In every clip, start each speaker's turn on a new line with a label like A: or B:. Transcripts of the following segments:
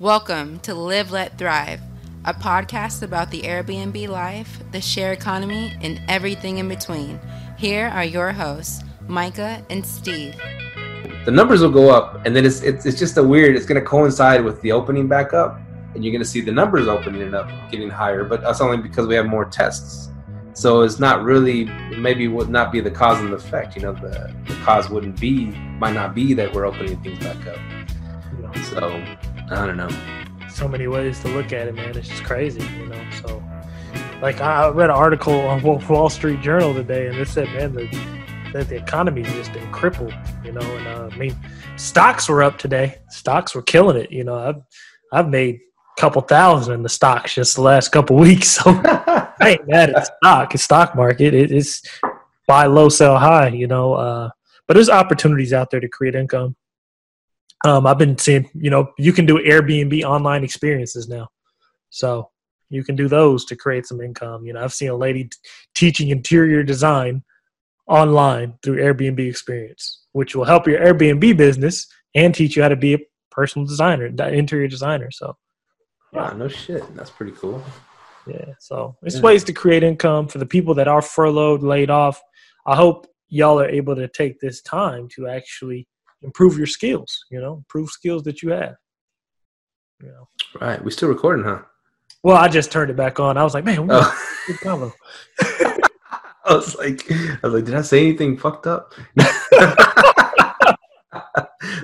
A: Welcome to Live Let Thrive, a podcast about the Airbnb life, the share economy, and everything in between. Here are your hosts, Micah and Steve.
B: The numbers will go up, and then it's it's, it's just a weird. It's going to coincide with the opening back up, and you're going to see the numbers opening up, getting higher. But that's only because we have more tests. So it's not really maybe would not be the cause and effect. You know, the, the cause wouldn't be might not be that we're opening things back up. So I don't know.
C: So many ways to look at it, man. It's just crazy, you know. So, like, I read an article on Wall Street Journal today, and it said, man, the that the economy's just been crippled, you know. And uh, I mean, stocks were up today. Stocks were killing it, you know. I've I've made a couple thousand in the stocks just the last couple weeks, so I ain't mad at stock. It's stock market. It, it's buy low, sell high, you know. Uh, but there's opportunities out there to create income. Um, I've been seeing, you know, you can do Airbnb online experiences now. So you can do those to create some income. You know, I've seen a lady t- teaching interior design online through Airbnb experience, which will help your Airbnb business and teach you how to be a personal designer, interior designer. So,
B: yeah. Wow, no shit. That's pretty cool.
C: Yeah. So it's yeah. ways to create income for the people that are furloughed, laid off. I hope y'all are able to take this time to actually improve your skills, you know, improve skills that you have.
B: You know. Right. We still recording, huh?
C: Well, I just turned it back on. I was like, man, oh. good
B: combo. I was like, I was like, did I say anything fucked up?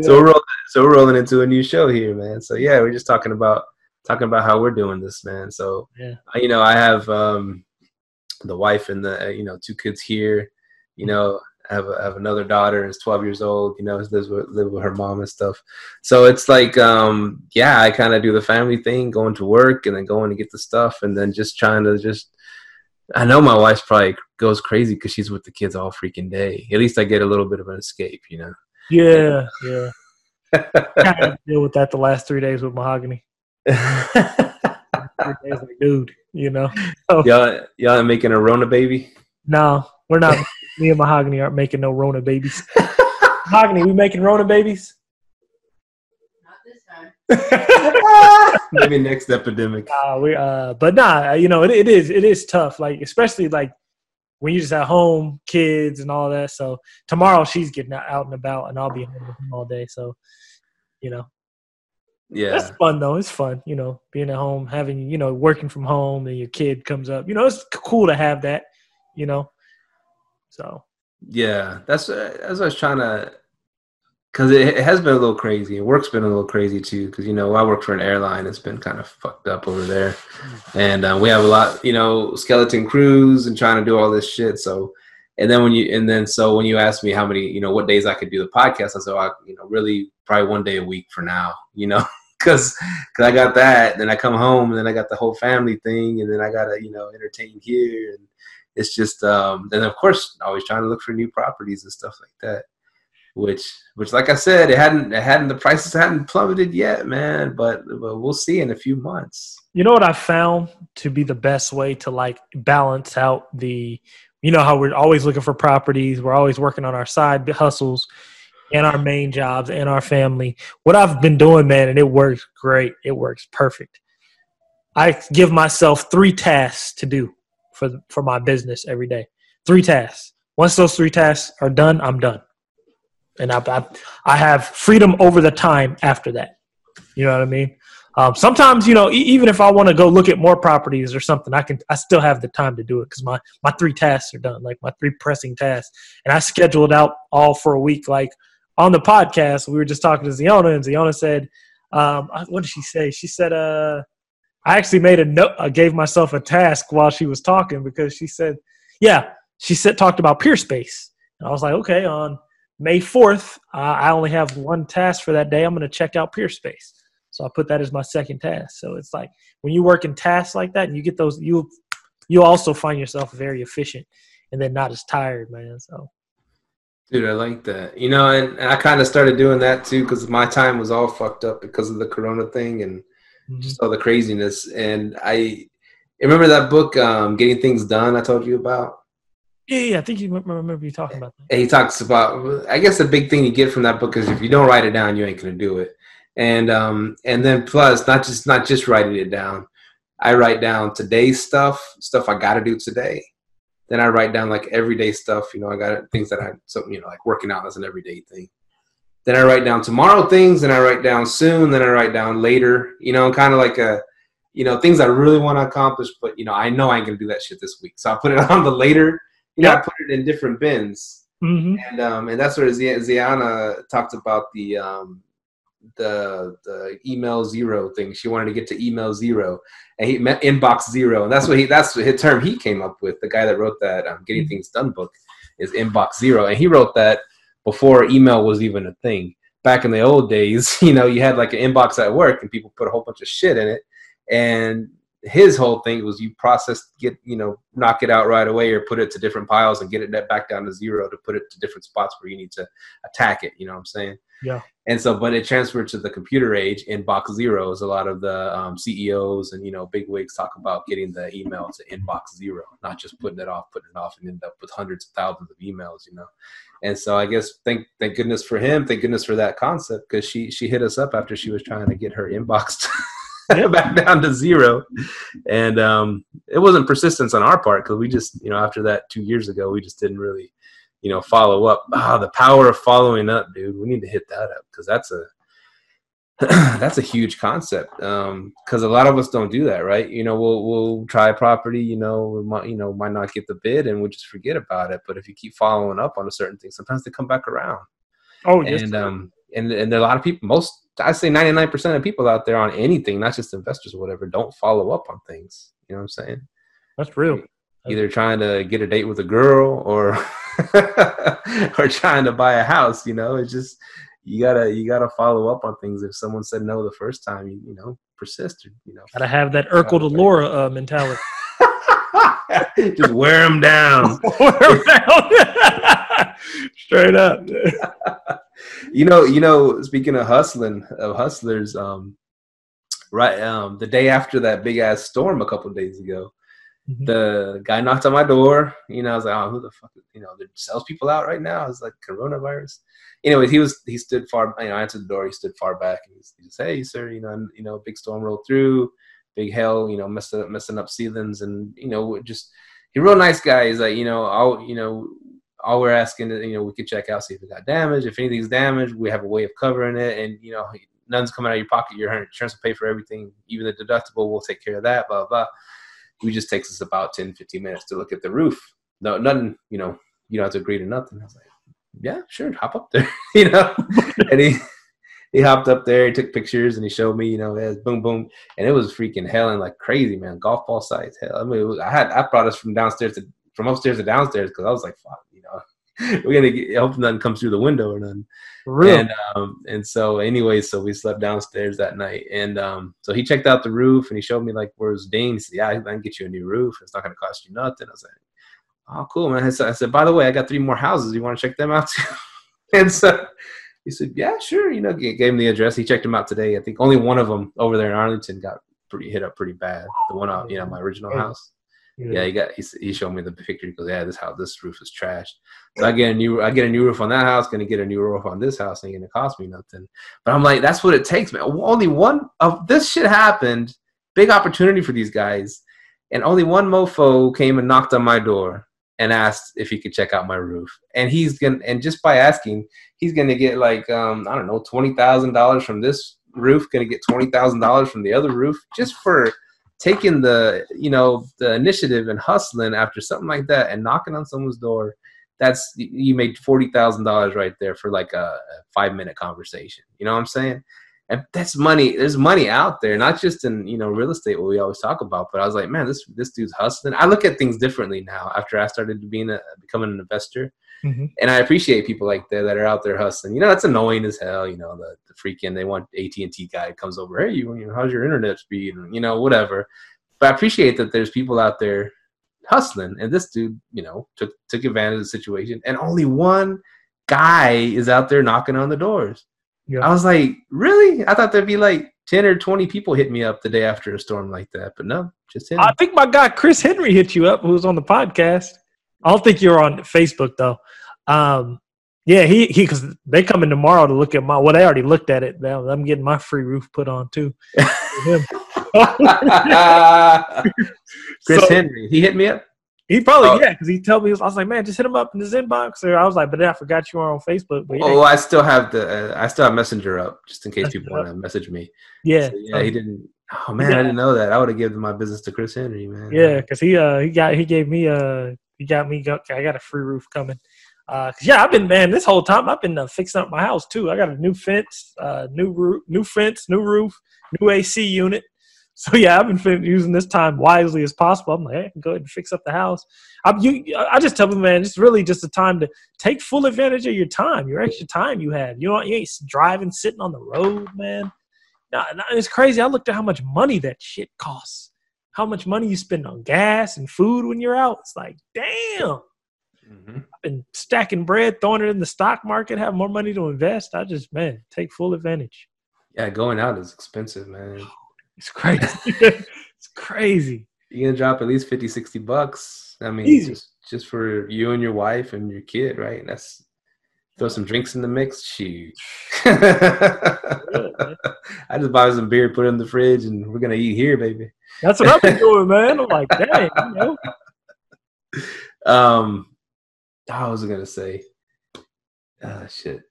B: so we're rolling, so we're rolling into a new show here, man. So yeah, we're just talking about talking about how we're doing this, man. So yeah, you know, I have um the wife and the you know two kids here. You know, I have, I have another daughter is 12 years old, you know, lives with, live with her mom and stuff. So it's like, um, yeah, I kind of do the family thing, going to work and then going to get the stuff and then just trying to just, I know my wife probably goes crazy because she's with the kids all freaking day. At least I get a little bit of an escape, you know?
C: Yeah, yeah. I deal with that the last three days with mahogany. like, dude, you know.
B: So, y'all, y'all making a Rona baby?
C: No, we're not. Me and Mahogany aren't making no Rona babies. Mahogany, we making Rona babies?
A: Not this time.
B: Maybe next epidemic.
C: Uh, we, uh, but nah, you know, it, it is it is tough. Like especially like when you just at home, kids and all that. So tomorrow she's getting out and about, and I'll be home with him all day. So you know,
B: yeah,
C: it's fun though. It's fun, you know, being at home, having you know, working from home, and your kid comes up. You know, it's cool to have that. You know, so
B: yeah, that's as I was trying to, because it, it, has been a little crazy. Work's been a little crazy too. Because you know I work for an airline. It's been kind of fucked up over there, and um, we have a lot, you know, skeleton crews and trying to do all this shit. So, and then when you and then so when you ask me how many, you know, what days I could do the podcast, I said, I, you know, really probably one day a week for now. You know. Cause, cause I got that, then I come home, and then I got the whole family thing, and then I gotta, you know, entertain here, and it's just um and of course always trying to look for new properties and stuff like that which which like i said it hadn't it hadn't the prices hadn't plummeted yet man but, but we'll see in a few months.
C: You know what i found to be the best way to like balance out the you know how we're always looking for properties we're always working on our side hustles and our main jobs and our family. What i've been doing man and it works great it works perfect. I give myself three tasks to do for for my business every day. Three tasks. Once those three tasks are done, I'm done, and I I, I have freedom over the time after that. You know what I mean? Um, sometimes, you know, e- even if I want to go look at more properties or something, I can. I still have the time to do it because my my three tasks are done, like my three pressing tasks, and I scheduled out all for a week. Like on the podcast, we were just talking to Zeona, and Zeona said, um, "What did she say?" She said, "Uh." I actually made a note. I gave myself a task while she was talking because she said, "Yeah." She said talked about Peerspace, and I was like, "Okay." On May fourth, uh, I only have one task for that day. I'm going to check out Peerspace, so I put that as my second task. So it's like when you work in tasks like that, and you get those, you you also find yourself very efficient, and then not as tired, man. So.
B: Dude, I like that. You know, and I kind of started doing that too because my time was all fucked up because of the Corona thing, and mm-hmm. just all the craziness. And I remember that book, um, Getting Things Done, I told you about.
C: Yeah, yeah, I think you remember you talking about that.
B: And he talks about, I guess the big thing you get from that book is if you don't write it down, you ain't gonna do it. and um, and then plus not just not just writing it down. I write down today's stuff, stuff I got to do today. Then I write down like everyday stuff. You know, I got things that I, so you know like working out as an everyday thing. Then I write down tomorrow things. Then I write down soon. Then I write down later. You know, kind of like a you know things I really want to accomplish, but you know I know I ain't gonna do that shit this week. So I put it on the later. You know, I put it in different bins.
C: Mm-hmm.
B: And um, and that's where Zeona talked about the um, the the email zero thing. She wanted to get to email zero, and he met inbox zero, and that's what he that's the term he came up with. The guy that wrote that um, Getting Things Done book is inbox zero, and he wrote that before email was even a thing. Back in the old days, you know, you had like an inbox at work, and people put a whole bunch of shit in it, and his whole thing was you process get you know knock it out right away or put it to different piles and get it back down to zero to put it to different spots where you need to attack it you know what i'm saying?
C: Yeah.
B: And so but it transferred to the computer age inbox zeros a lot of the um, ceos and you know big wigs talk about getting the email to inbox zero not just putting it off putting it off and end up with hundreds of thousands of emails you know? And so i guess thank thank goodness for him thank goodness for that concept because she she hit us up after she was trying to get her inbox back down to zero. And um, it wasn't persistence on our part because we just, you know, after that two years ago, we just didn't really, you know, follow up. Ah, the power of following up, dude. We need to hit that up because that's a that's a huge concept. Because um, a lot of us don't do that, right? You know, we'll we'll try a property. You know, we might you know might not get the bid, and we'll just forget about it. But if you keep following up on a certain thing, sometimes they come back around.
C: Oh, yes.
B: And um, and and a lot of people, most I say 99% of people out there on anything, not just investors or whatever, don't follow up on things. You know what I'm saying?
C: That's real.
B: Either trying to get a date with a girl or or trying to buy a house, you know, it's just you gotta you gotta follow up on things. If someone said no the first time, you, you know, persist. Or, you know,
C: gotta have that Urkel to Laura uh, mentality.
B: just wear them down.
C: wear them down. Straight up
B: you know, you know. Speaking of hustling, of hustlers, um, right, um, the day after that big ass storm a couple days ago, mm-hmm. the guy knocked on my door. You know, I was like, oh, who the fuck? You know, there's salespeople out right now. It's like coronavirus. Anyways, he was he stood far. You know, I answered the door. He stood far back, and he, said, "Hey, sir, you know, you know, big storm rolled through, big hail, you know, messing up, messing up ceilings, and you know, just." He real nice guy. He's like, you know, I'll, you know, all we're asking is, you know, we can check out, see if it got damaged. If anything's damaged, we have a way of covering it. And, you know, none's coming out of your pocket. Your insurance will pay for everything. Even the deductible we'll take care of that, blah, blah. We just takes us about 10, 15 minutes to look at the roof. No, nothing, you know, you don't have to agree to nothing. I was like, yeah, sure, hop up there, you know? and he, he hopped up there, he took pictures, and he showed me, you know, it was boom, boom, and it was freaking hell and like crazy, man. Golf ball size hell. I mean, was, I had I brought us from downstairs to from upstairs to downstairs because I was like, fuck, we're gonna get, hope nothing comes through the window or nothing. And um, and so anyway, so we slept downstairs that night, and um, so he checked out the roof and he showed me like where's Dane. He said, "Yeah, I can get you a new roof. It's not gonna cost you nothing." I was like, "Oh, cool, man." I said, I said "By the way, I got three more houses. You want to check them out too?" and so he said, "Yeah, sure." You know, gave him the address. He checked them out today. I think only one of them over there in Arlington got pretty hit up pretty bad. The one out, you know, my original house. Yeah, he got he, he showed me the picture. He goes, "Yeah, this house, this roof is trashed." So I get a new I get a new roof on that house. Going to get a new roof on this house. Ain't going to cost me nothing. But I'm like, that's what it takes, man. Only one of this shit happened. Big opportunity for these guys, and only one mofo came and knocked on my door and asked if he could check out my roof. And he's gonna and just by asking, he's gonna get like um I don't know twenty thousand dollars from this roof. Gonna get twenty thousand dollars from the other roof just for taking the you know the initiative and hustling after something like that and knocking on someone's door that's you made forty thousand dollars right there for like a, five minute conversation. You know what I'm saying? And that's money. There's money out there, not just in you know real estate, what we always talk about. But I was like, man, this this dude's hustling. I look at things differently now after I started being a becoming an investor. Mm-hmm. And I appreciate people like that that are out there hustling. You know, that's annoying as hell. You know, the, the freaking they want AT and T guy comes over. Hey, you, you know, how's your internet speed? And, you know, whatever. But I appreciate that there's people out there hustling, and this dude, you know, took took advantage of the situation. And only one guy is out there knocking on the doors. Yeah. I was like, really? I thought there'd be like ten or twenty people hit me up the day after a storm like that, but no, just him.
C: I think my guy Chris Henry hit you up, who was on the podcast. I don't think you're on Facebook though. Um, Yeah, he he because they coming tomorrow to look at my. Well, they already looked at it. Now I'm getting my free roof put on too.
B: Chris
C: So-
B: Henry, he hit me up.
C: He probably
B: Oh.
C: yeah, because he told me I was like, man, just hit him up in his inbox. Or I was like, but then I forgot you were on Facebook. But yeah,
B: Oh, I still have the uh, I still have Messenger up just in case people want to message me.
C: yeah,
B: So, yeah, he didn't. Oh man, I didn't know that. I would have given my business to Chris Henry, man.
C: Yeah, because he uh he got he gave me uh he got me go, I got a free roof coming. Uh, yeah, I've been man this whole time I've been uh, fixing up my house too. I got a new fence, uh, new roof, new fence, new roof, new AC unit. So yeah, I've been using this time wisely as possible. I'm like, hey, go ahead and fix up the house. I'm, you, I just tell them, man, it's really just a time to take full advantage of your time, your extra time you have. You know, you ain't driving, sitting on the road, man. It's crazy. I looked at how much money that shit costs how much money you spend on gas and food when you're out. It's like, damn,
B: Mhm.
C: I've been stacking bread, throwing it in the stock market, have more money to invest. I just, man, take full advantage.
B: Yeah, going out is expensive, man.
C: It's crazy. it's crazy.
B: You're gonna drop at least 50, 60 bucks. I mean,
C: Easy.
B: just just for you and your wife and your kid, right? That's throw some drinks in the mix. Shoot.
C: man.
B: I just buy some beer, put it in the fridge, and we're gonna eat here, baby.
C: That's what I've been doing, man. I'm like, dang, you know.
B: Um, I was gonna say, ah, shit.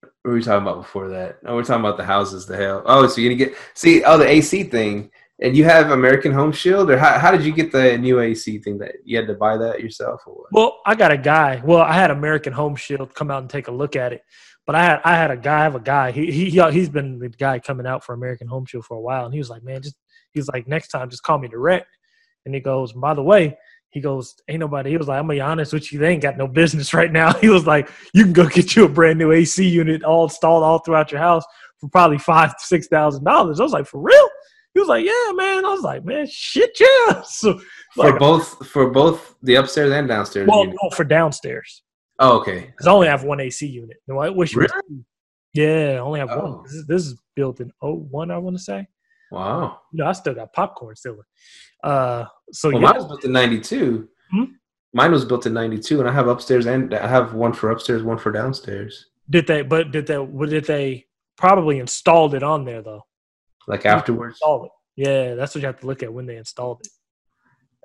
B: What were we talking about before that? Oh, we're talking about the houses. The hell. Oh, so you're gonna get see? Oh, the AC thing. And you have American Home Shield, or how, how did you get the new AC thing? That you had to buy that yourself?
C: Well, I got a guy. Well, I had American Home Shield come out and take a look at it. But I had I had a guy. I have a guy. He he he- he's been the guy coming out for American Home Shield for a while, and he was like, man, just he's like, next time, just call me direct. And he goes, by the way, he goes, ain't nobody. He was like, I'm gonna be honest with you, they ain't got no business right now. He was like, you can go get you a brand new AC unit all installed all throughout your house for probably five six thousand dollars. I was like, for real? He was like, yeah, man. I was like, man, shit, yeah. So
B: for
C: like,
B: both for both the upstairs and downstairs.
C: well, no, for downstairs.
B: Oh, okay.
C: Because I only have one AC unit. No, I wish. it was
B: Really?
C: Yeah, I only have
B: Oh.
C: one. This is, this is built in 01, I want to say.
B: Wow.
C: You know, I still got popcorn still. Uh, so
B: Well,
C: yeah,
B: mine was built in '92.
C: Hmm?
B: Mine was built in '92, and I have upstairs and I have one for upstairs, one for downstairs.
C: did they? But did they? What did they? Probably installed it on there though.
B: Like afterwards.
C: Yeah, that's what you have to look at when they installed it.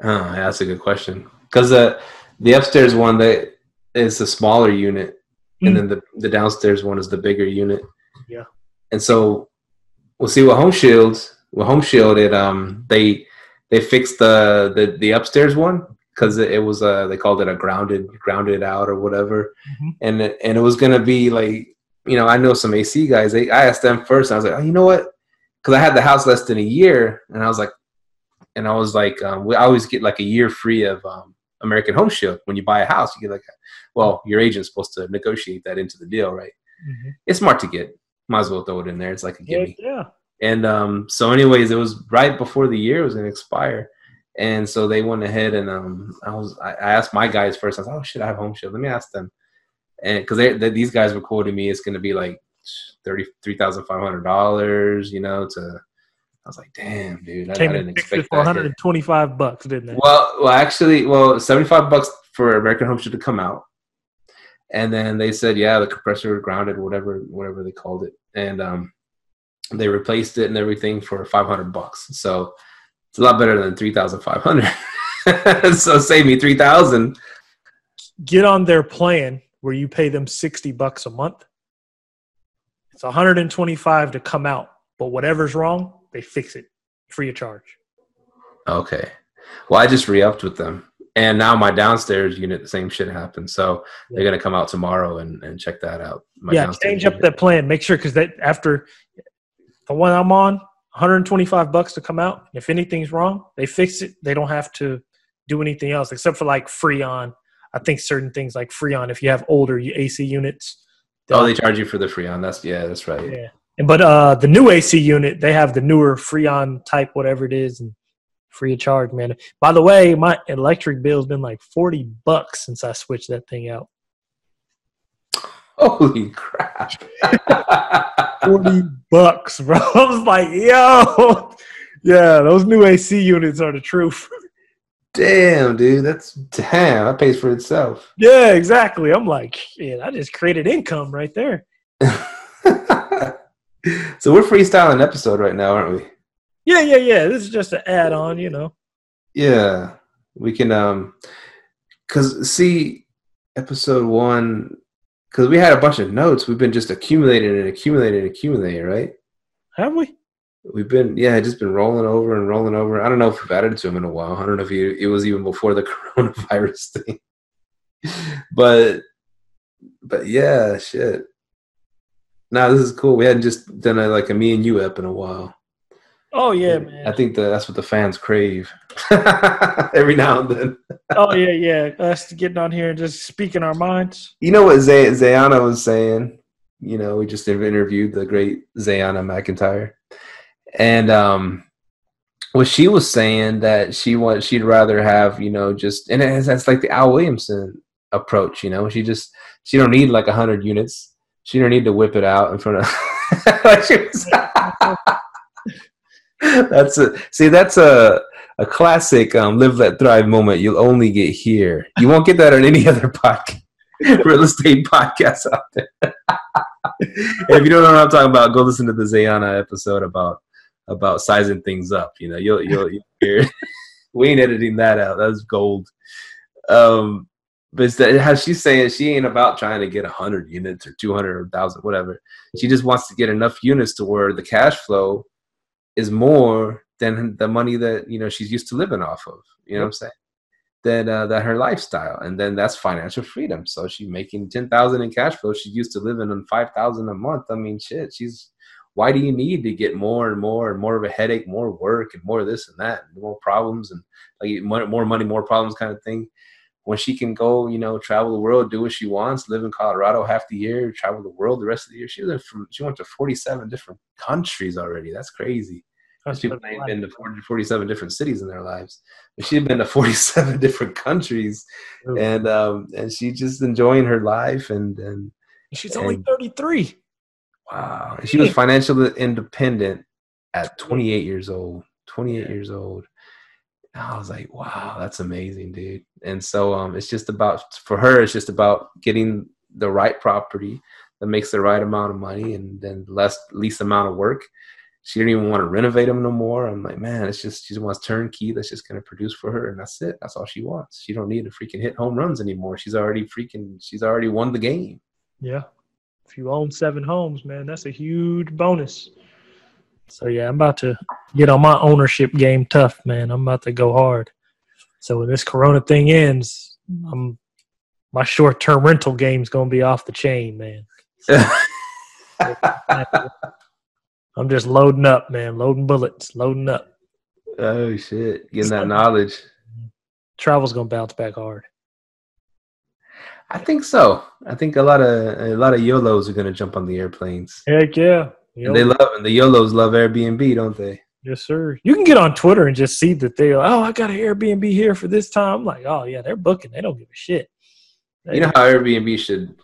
B: Oh, yeah, that's a good question. Because the the upstairs one that is the smaller unit, and
C: Mm.
B: then the the downstairs one is the bigger unit.
C: Yeah.
B: And so we'll see what Home Shield. With Home Shield, it um they they fixed the the the upstairs one because it, it was uh they called it a grounded grounded out or whatever,
C: Mhm.
B: and it, and it was gonna be like you know I know some AC guys. They I asked them first. And I was like, oh, you know what? Because I had the house less than a year, and I was like, and I was like, um, we always get like a year free of um, American Home Shield when you buy a house. You get like, well, your agent's supposed to negotiate that into the deal, right? It's smart to get. Might as well throw it in there. It's like a gimme.
C: yeah.
B: And um, so, anyways, it was right before the year was gonna expire, and so they went ahead and um, I was I, I asked my guys first. I was like, oh shit, I have Home Shield. Let me ask them, and because these guys were quoting me, it's gonna be like thirty three thousand five hundred dollars, you know. To I was like, damn, dude, I, I didn't
C: in fixed it
B: expect
C: for
B: that.
C: 125 bucks, didn't they?
B: Well, well, actually, well, seventy-five bucks for American Home Shield to come out, and then they said, yeah, the compressor grounded, whatever, whatever they called it, and um, they replaced it and everything for five hundred bucks. So it's a lot better than three thousand five hundred. so save me three thousand.
C: Get on their plan where you pay them 60 bucks a month. It's 125 to come out, but whatever's wrong, they fix it free of charge.
B: Okay. Well, I just re-upped with them, and now my downstairs unit, the same shit happened. So they're gonna come out tomorrow and, and check that out. My
C: yeah, change up
B: unit.
C: that plan. Make sure because that after the one I'm on, 125 bucks to come out. If anything's wrong, they fix it. They don't have to do anything else except for like Freon. I think certain things like Freon, if you have older AC units.
B: Oh, they charge you for the Freon. That's yeah, that's right.
C: yeah. And but uh, the new AC unit, they have the newer Freon type, whatever it is, and free of charge, man. By the way, my electric bill's been like 40 bucks since I switched that thing out.
B: Holy crap!
C: 40 bucks, bro. I was like, yo, yeah, those new AC units are the truth.
B: Damn, dude, that's damn. That pays for itself.
C: Yeah, exactly. I'm like, yeah, I just created income right there.
B: so we're freestyling an episode right now, aren't we?
C: Yeah, yeah, yeah. This is just an add on, you know.
B: Yeah. We can um cause see episode one because we had a bunch of notes. We've been just accumulating and accumulating and accumulating, right?
C: Have we?
B: We've been yeah, just been rolling over and rolling over. I don't know if we've added to him in a while. I don't know if you, it was even before the coronavirus thing. but but yeah, shit. No, this is cool. We hadn't just done a, like a me and you ep in a while.
C: Oh yeah, man.
B: I think that that's what the fans crave every now and then.
C: oh yeah, yeah. Us getting on here and just speaking our minds.
B: You know what Zay- Zeona was saying? You know, we just interviewed the great Zeona McIntyre, and um, what she was saying that she wants she'd rather have you know just and it's, that's like the Al Williamson approach. You know, she just she don't need like a hundred units. She don't need to whip it out in front of. was that's a see that's a a classic um, live let thrive moment you'll only get here you won't get that on any other podcast real estate podcast out there if you don't know what i'm talking about go listen to the Zeona episode about about sizing things up you know you'll you'll, you'll hear we ain't editing that out that's gold um but how she's saying she ain't about trying to get 100 units or 200 or 1000 whatever she just wants to get enough units to where the cash flow is more than the money that you know she's used to living off of. You know what I'm saying? That uh, that her lifestyle, and then that's financial freedom. So she's making ten thousand in cash flow. She's used to living on five thousand a month. I mean, shit. She's why do you need to get more and more and more of a headache, more work, and more of this and that, and more problems, and like more, more money, more problems, kind of thing. When she can go, you know, travel the world, do what she wants, live in Colorado half the year, travel the world the rest of the year. She was from she went to forty seven different countries already. That's crazy. That's people ain't been to 40, 47 different cities in their lives. But she'd been to 47 different countries, Ooh. and um, and she's just enjoying her life. And and
C: she's and, only 33.
B: Wow, she was financially independent at 28 years old. 28 years old. And I was like, wow, that's amazing, dude. And so um, it's just about for her. It's just about getting the right property that makes the right amount of money and then less least amount of work she didn't even want to renovate them no more. I'm like, man, it's just she just wants turnkey that's just gonna produce for her, and that's it. That's all she wants. She don't need to freaking hit home runs anymore. She's already freaking. She's already won the game.
C: Yeah, if you own seven homes, man, that's a huge bonus. So yeah, I'm about to get on my ownership game tough, man. I'm about to go hard. So when this Corona thing ends, I'm my short term rental game's gonna be off the chain, man. So, I'm just loading up, man. Loading bullets, loading up.
B: Oh shit! Getting that knowledge.
C: Travel's gonna bounce back hard.
B: I think so. I think a lot of a lot of YOLOs are gonna jump on the airplanes.
C: Heck yeah!
B: And they love and the YOLOs love Airbnb, don't they?
C: Yes, sir. You can get on Twitter and just see that they're Oh, I got an Airbnb here for this time. I'm like, oh yeah, they're booking. They don't give a shit.
B: They you know how Airbnb should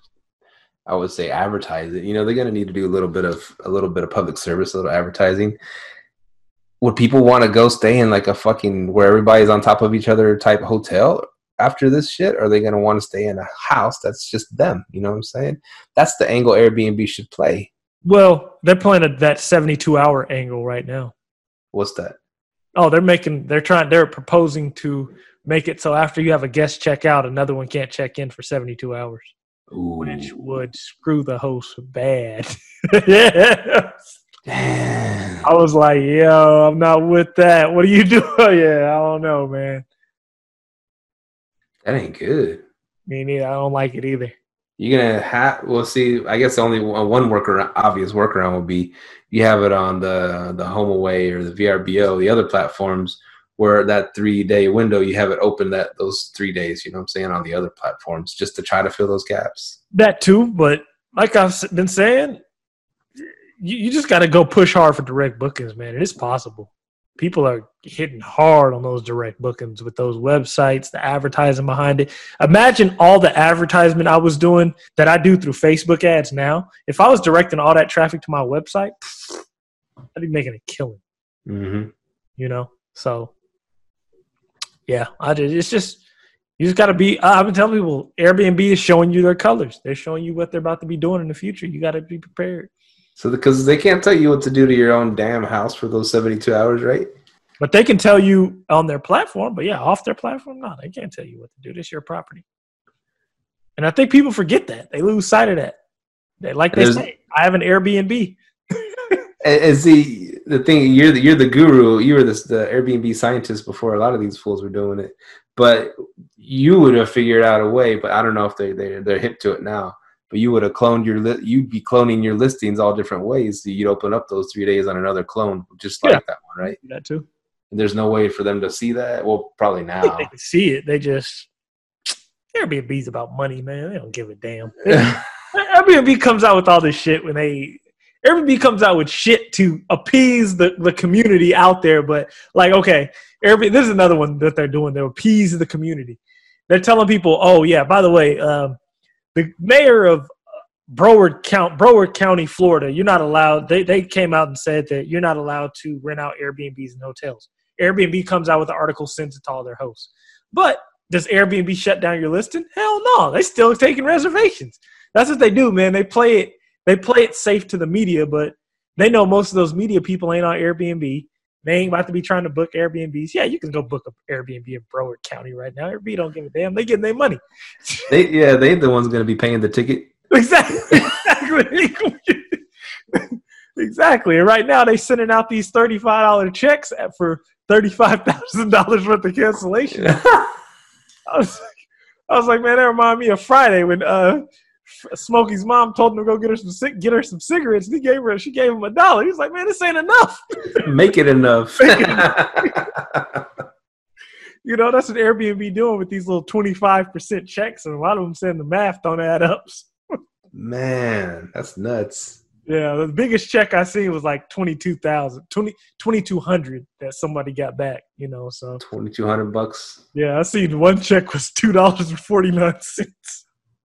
B: I would say advertise it. You know, they're going to need to do a little bit of a little bit of public service, a little advertising. Would people want to go stay in like a fucking where everybody's on top of each other type hotel after this shit? Or are they going to want to stay in a house that's just them? You know what I'm saying? That's the angle Airbnb should play.
C: Well, they're playing a, that 72 hour angle right now.
B: What's that?
C: Oh, they're making, they're trying, they're proposing to make it so after you have a guest check out, another one can't check in for 72 hours. Ooh. which would screw the host bad. yeah. Damn. I was like, yo, I'm not with that. What are you doing? yeah, I don't know, man.
B: That ain't good.
C: Me neither. I don't like it either.
B: You're gonna have. Well, see, I guess only one workaround, obvious workaround would be you have it on the the home away or the VRBO, the other platforms where that three day window you have it open that those three days you know what i'm saying on the other platforms just to try to fill those gaps
C: that too but like i've been saying you, you just got to go push hard for direct bookings man it is possible people are hitting hard on those direct bookings with those websites the advertising behind it imagine all the advertisement i was doing that i do through facebook ads now if i was directing all that traffic to my website i'd be making a killing
B: mm-hmm.
C: you know so Yeah, I did. It's just you just got to be. I've been telling people, Airbnb is showing you their colors. They're showing you what they're about to be doing in the future. You got to be prepared.
B: So because they can't tell you what to do to your own damn house for those seventy two hours, right?
C: But they can tell you on their platform. But yeah, off their platform, no, they can't tell you what to do. This your property. And I think people forget that. They lose sight of that. They like they
B: There's-
C: say, I have an Airbnb.
B: And, and see the thing, you're the you're the guru. You were this the Airbnb scientist before a lot of these fools were doing it. But you would have figured out a way. But I don't know if they they they're hip to it now. But you would have cloned your li- you'd be cloning your listings all different ways. So you'd open up those three days on another clone, just like
C: Yeah.
B: that one, right?
C: That too.
B: And there's no way for them to see that. Well, probably now.
C: they can see it. They just Airbnb's about money, man. They don't give a damn. Airbnb comes out with all this shit when they Airbnb comes out with shit to appease the, the community out there, but like okay, Airbnb this is another one that they're doing. they're appease the community. They're telling people, oh yeah, by the way, um, the mayor of Broward County, Broward County, Florida, you're not allowed. They they came out and said that you're not allowed to rent out Airbnbs and hotels. Airbnb comes out with an article, sends it to all their hosts. But does Airbnb shut down your listing? Hell no, they still taking reservations. That's what they do, man. They play it. They play it safe to the media, but they know most of those media people ain't on Airbnb. They ain't about to be trying to book Airbnbs. Yeah, you can go book an Airbnb in Broward County right now. Airbnb don't give a damn. They getting their money.
B: they yeah, they the ones going to be paying the ticket.
C: Exactly. Exactly. exactly. And right now they sending out these thirty-five dollar checks at- for thirty-five thousand dollars worth of cancellation. I was, like, I was like, man, that remind me of Friday when uh, Smokey's mom told him to go get her some get her some cigarettes. And he gave her, she gave him a dollar. He's like, man, this ain't enough.
B: Make it enough.
C: You know, that's what Airbnb doing with these little twenty-five percent checks, and a lot of them saying the math don't add up.
B: Man, that's nuts.
C: Yeah, the biggest check I seen was like 22,000, 20 2200 that somebody got back, you know. So,
B: Twenty two hundred bucks.
C: yeah, I seen one check was $2.49.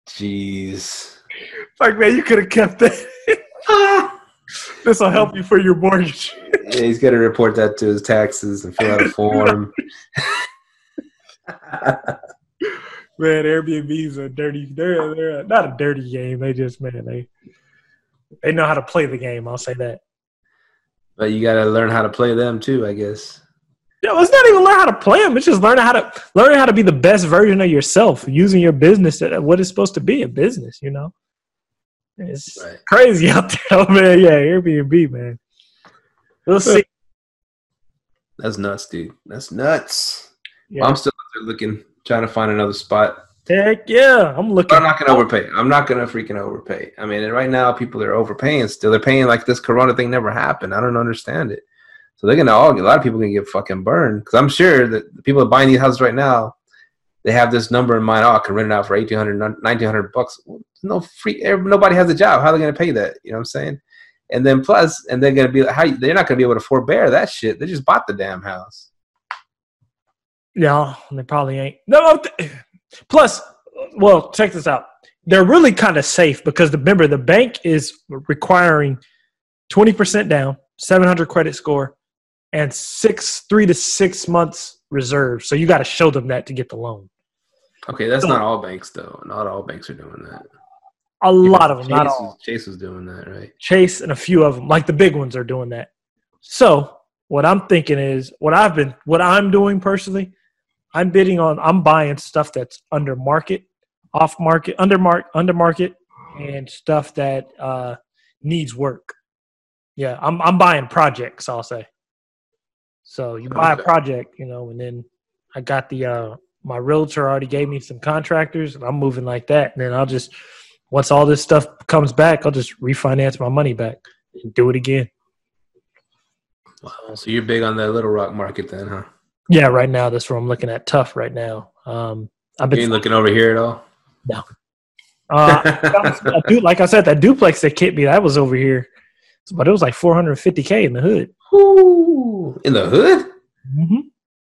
B: Jeez.
C: like, man, you could have kept that. this will help you for your mortgage.
B: Yeah, he's got to report that to his taxes and fill out a form.
C: Man, Airbnb's a dirty, they're, they're not a dirty game. They just, man, they they know how to play the game. I'll say that.
B: but you got to learn how to play them too, I guess.
C: Yeah, well, it's not even learn how to play them. It's just learning how to learning how to be the best version of yourself, using your business at what it's supposed to be a business. You know, it's
B: Right.
C: crazy out there, oh, man. Yeah, Airbnb, man. We'll see.
B: That's nuts, dude. That's nuts.
C: Yeah.
B: I'm still out there looking, trying to find another spot.
C: Heck yeah, I'm looking.
B: I'm not gonna overpay. I'm not gonna freaking overpay. I mean, and right now people are overpaying still. They're paying like this Corona thing never happened. I don't understand it. So they're gonna all a lot of people gonna get fucking burned because I'm sure that the people buying these houses right now, they have this number in mind. Oh, I can rent it out for 1800 1900 bucks. No free. Nobody has a job. How are they gonna pay that? You know what I'm saying? And then plus, and they're gonna be like, how? They're not gonna be able to forbear that shit. They just bought the damn house.
C: Yeah, they probably ain't. No, Plus, well, check this out. They're really kind of safe because remember the bank is requiring twenty percent down, seven hundred credit score, and six three to six months reserve. So you got to show them that to get the loan.
B: Okay, that's not all banks though. Not all banks are doing that.
C: A lot of them,
B: Chase
C: not
B: is-
C: all.
B: Chase was doing that, right?
C: Chase and a few of them, like the big ones, are doing that. So what I'm thinking is, what I've been, what I'm doing personally, I'm bidding on, I'm buying stuff that's under market, off market, under mark, under market, and stuff that uh, needs work. Yeah, I'm I'm buying projects. I'll say. So you buy
B: Okay.
C: a project, you know, and then I got the uh, my realtor already gave me some contractors, and I'm moving like that. And then I'll just once all this stuff comes back, I'll just refinance my money back and do it again.
B: Wow. So you're big on that Little Rock market then, huh?
C: Yeah, right now that's where I'm looking at. Tough right now. Um, I've
B: You
C: been
B: ain't looking over here at all.
C: uh, that du- like I said, that duplex that hit me, that was over here, but it was like 450k in the hood.
B: Ooh, in the hood?
C: Mm-hmm.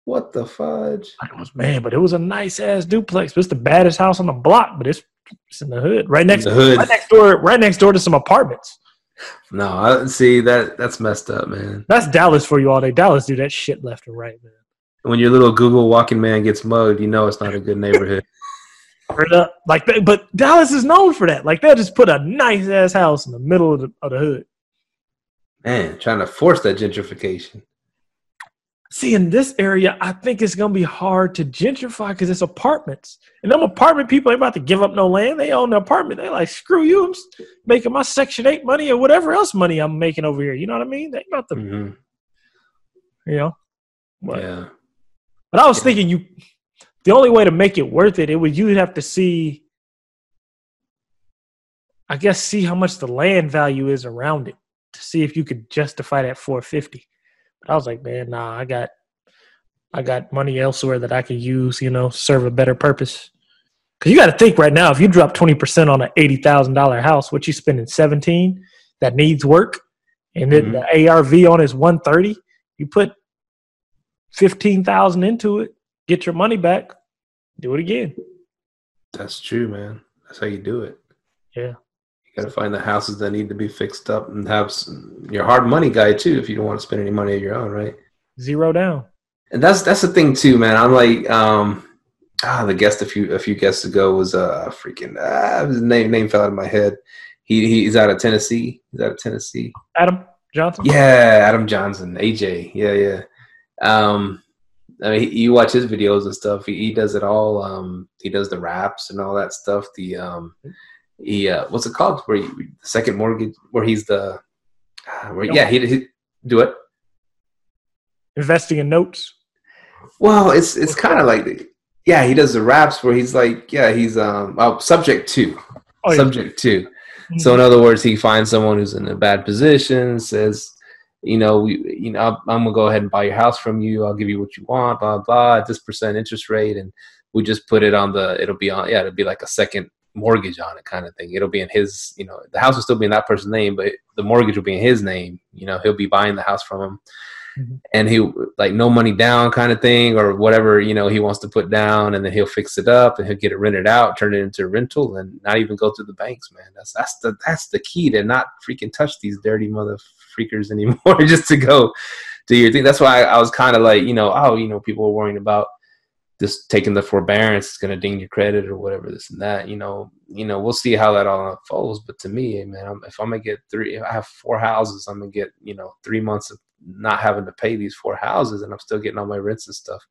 B: What the fudge?
C: I was man, but it was a nice ass duplex. It's the baddest house on the block, but it's it's in the hood, right next,
B: the hood.
C: right next door, right next door to some apartments.
B: No, I see that. That's messed up, man.
C: That's Dallas for you all day. Dallas do that shit left and right, man.
B: when your little Google walking man gets mugged, you know it's not a good neighborhood.
C: Like, they- but Dallas is known for that. Like, they'll just put a nice ass house in the middle of the, of the hood.
B: Man, trying to force that gentrification.
C: See, in this area, I think it's gonna be hard to gentrify because it's apartments, and them apartment people ain't about to give up no land. They own the apartment. They like screw you. I'm making my Section Eight money or whatever else money I'm making over here. You know what I mean? They ain't about to,
B: hmm
C: you know. But,
B: Yeah.
C: but I was
B: Yeah.
C: thinking you, the only way to make it worth it, it would you'd have to see, I guess, see how much the land value is around it to see if you could justify that 450. But I was like, man, nah, I got, I got money elsewhere that I could use, you know, serve a better purpose. Because you got to think right now, if you drop 20% on an $80,000 house, what you spending 17 that needs work, and then mm-hmm. the ARV on is 130, you put 15,000 into it, get your money back, do it again.
B: That's true, man. That's how you do it.
C: Yeah.
B: Got to find the houses that need to be fixed up and have some, your hard money guy too if you don't want to spend any money of your own, right?
C: Zero down.
B: And that's that's the thing too, man. I'm like, um, ah, the guest a few a few guests ago was uh freaking ah, his name name fell out of my head. He he's out of Tennessee. He's out of Tennessee.
C: Adam Johnson?
B: Yeah, Adam Johnson, AJ. Yeah, yeah. Um, I mean, he, you watch his videos and stuff. He, he does it all. Um, he does the raps and all that stuff. The um, he uh, what's it called? Where you, the second mortgage, where he's the, ah, where yeah, he, he do it.
C: Investing in notes.
B: Well, it's it's kind of like yeah, he does the raps where he's like yeah, he's um oh, subject to
C: Oh, yeah.
B: subject to. So in other words, he finds someone who's in a bad position, says, you know, we, you know, I'm, I'm gonna go ahead and buy your house from you. I'll give you what you want, blah blah, at this percent interest rate, and we just put it on the. It'll be on, yeah, it'll be like a second mortgage on it, kind of thing. It'll be in his, you know, the house will still be in that person's name, but the mortgage will be in his name. You know, he'll be buying the house from him,
C: Mhm.
B: and he like no money down kind of thing, or whatever you know he wants to put down, and then he'll fix it up and he'll get it rented out, turn it into a rental, and not even go through the banks, man. That's that's the that's the key to not freaking touch these dirty mother freakers anymore. just to go do your thing. That's why I, I was kind of like, you know, oh, you know, people are worrying about just taking the forbearance is going to ding your credit or whatever this and that. You know, you know, we'll see how that all unfolds. But to me, man, I'm, if I'm gonna get three, if I have four houses, I'm gonna get you know three months of not having to pay these four houses, and I'm still getting all my rents and stuff.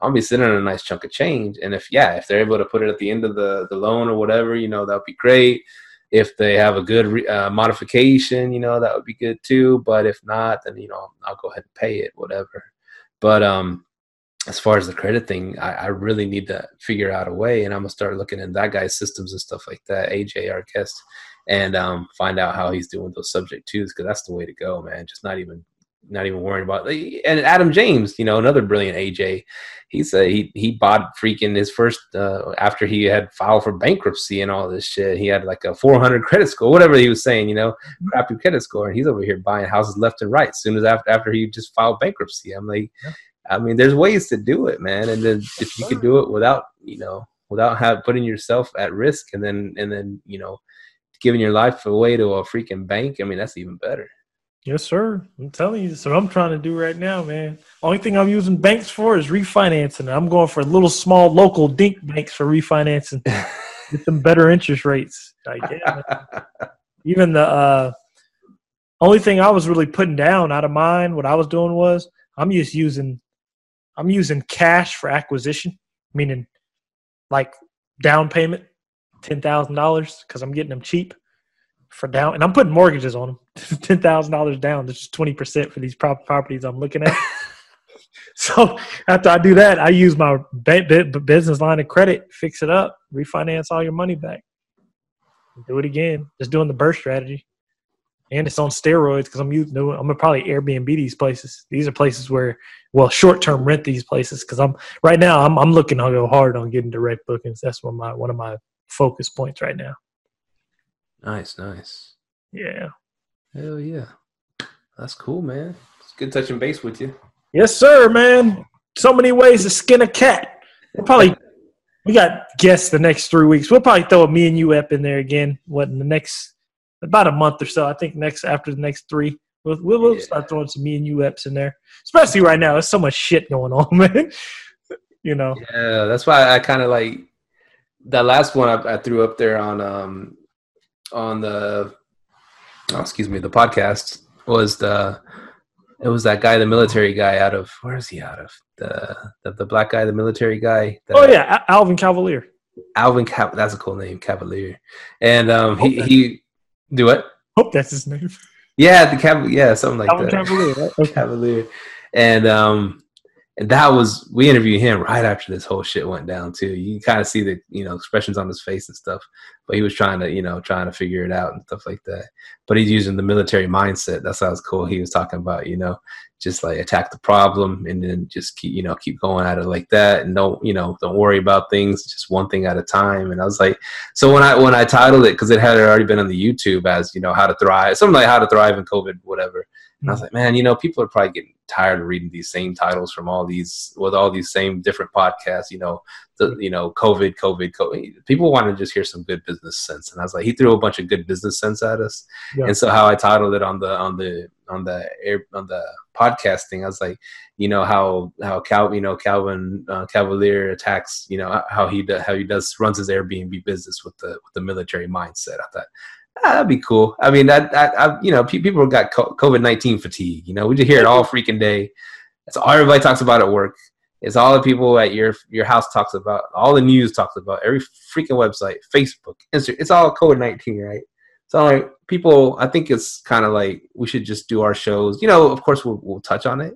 B: I'll be sitting on a nice chunk of change. And if yeah, if they're able to put it at the end of the the loan or whatever, you know, that would be great. If they have a good uh, modification, you know, that would be good too. But if not, then you know, I'll go ahead and pay it, whatever. But um, as far as the credit thing, I, I really need to figure out a way, and I'm gonna start looking at that guy's systems and stuff like that. AJ, our guest, and um, find out how he's doing those subject twos because that's the way to go, man. Just not even not even worrying about and Adam James, you know, another brilliant AJ. He said he he bought freaking his first uh, after he had filed for bankruptcy and all this shit. He had like a 400 credit score, whatever he was saying, you know, crappy credit score, and he's over here buying houses left and right. As soon as after after he just filed bankruptcy, I'm like,
C: Yeah.
B: I mean, there's ways to do it, man. And then if you could do it without, you know, without have putting yourself at risk, and then and then you know, giving your life away to a freaking bank, I mean, that's even better.
C: Yes, sir. I'm telling you, that's what I'm trying to do right now, man. Only thing I'm using banks for is refinancing. I'm going for little small local dink banks for refinancing. Get them better interest rates. Like, yeah, even the uh, only thing I was really putting down out of mine, what I was doing was I'm just using I'm using cash for acquisition, meaning like down payment, ten thousand dollars, because I'm getting them cheap for down, and I'm putting mortgages on them, ten thousand dollars down. That's just twenty percent for these properties I'm looking at. so after I do that, I use my business line of credit, fix it up, refinance all your money back, do it again. Just doing the BRRRR strategy, and it's on steroids because I'm using. I'm gonna probably Airbnb these places. These are places where, well, short term rent these places because I'm right now. I'm I'm looking to go hard on getting direct bookings. That's one of my one of my focus points right now.
B: Nice, nice.
C: Yeah.
B: Hell yeah. That's cool, man. It's good touching base with you.
C: Yes, sir, man. So many ways to skin a cat. We'll probably we got guests the next three weeks. We'll probably throw a me and you up in there again. What in the next about a month or so? I think next after the next three, We'll, we'll, we'll
B: Yeah.
C: start throwing some me and you eps in there, especially right now. There's so much shit going on, man. you know,
B: Yeah, that's why I kind of like that last one I, I threw up there on um on the oh, excuse me the podcast was the it was that guy the military guy out of where is he out of the the, the black guy the military guy the,
C: oh yeah, Alvin Cavalier.
B: Alvin Cav- that's a cool name Cavalier and um he he do what
C: Hope that's his name.
B: yeah the Cav- yeah something like that
C: Cavalier. Right? Okay.
B: Cavalier. And um and that was we interviewed him right after this whole shit went down too. You kind of see the you know expressions on his face and stuff. But he was trying to, you know, trying to figure it out and stuff like that. But he's using the military mindset. That sounds cool. He was talking about, you know, just like attack the problem and then just keep, you know, keep going at it like that and don't, you know, don't worry about things, just one thing at a time. And I was like, so when I when I titled it, because it had already been on the YouTube as, you know, how to thrive, something like how to thrive in COVID, whatever. And I was like, man, you know, people are probably getting tired of reading these same titles from all these with all these same different podcasts. You know, the you know, COVID, COVID, COVID. People want to just hear some good business sense. And I was like, he threw a bunch of good business sense at us.
C: Yeah.
B: And so how I titled it on the on the on the air on the podcasting, I was like, you know how how Cal you know Calvin uh, Cavalier attacks you know how he do, how he does runs his Airbnb business with the with the military mindset. I thought ah, that'd be cool. I mean that that I, you know people got COVID nineteen fatigue. You know we just hear it all freaking day. That's all everybody talks about at work. It's all the people at your your house talks about. All the news talks about. Every freaking website, Facebook, Instagram. It's all COVID nineteen, right? So like people, I think it's kind of like we should just do our shows. You know, of course we'll, we'll touch on it,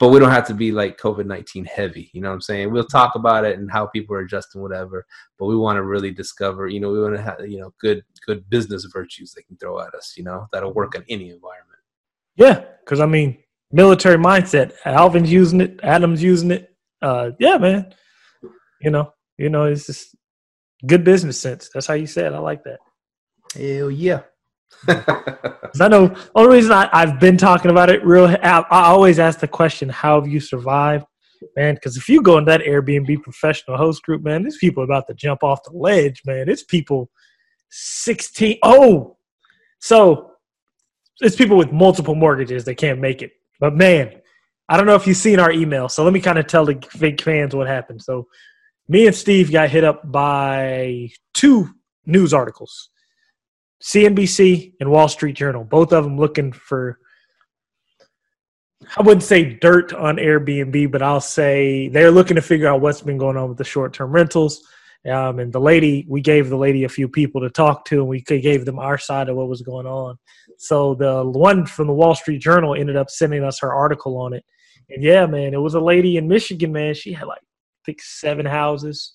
B: but we don't have to be like COVID nineteen heavy. You know what I'm saying? We'll talk about it and how people are adjusting, whatever. But we want to really discover. You know, we want to have you know good good business virtues they can throw at us. You know, that'll work in any environment.
C: Yeah, because I mean, military mindset. Alvin's using it. Adam's using it. Uh, yeah, man. You know, you know, it's just good business sense. That's how you said. I like that.
B: Hell yeah.
C: I know only reason I, I've been talking about it real. I, I always ask the question, "How have you survived?" Man, because if you go in that Airbnb professional host group, man, these people about to jump off the ledge, man. It's people sixteen. Oh, so it's people with multiple mortgages that can't make it. But man, I don't know if you've seen our email. So let me kind of tell the fake fans what happened. So me and Steve got hit up by two news articles. CNBC and Wall Street Journal, both of them looking for, I wouldn't say dirt on Airbnb, but I'll say they're looking to figure out what's been going on with the short term rentals. Um, and the lady, we gave the lady a few people to talk to, and we gave them our side of what was going on. So the one from the Wall Street Journal ended up sending us her article on it. And yeah, man, it was a lady in Michigan, man. She had like, I think seven houses.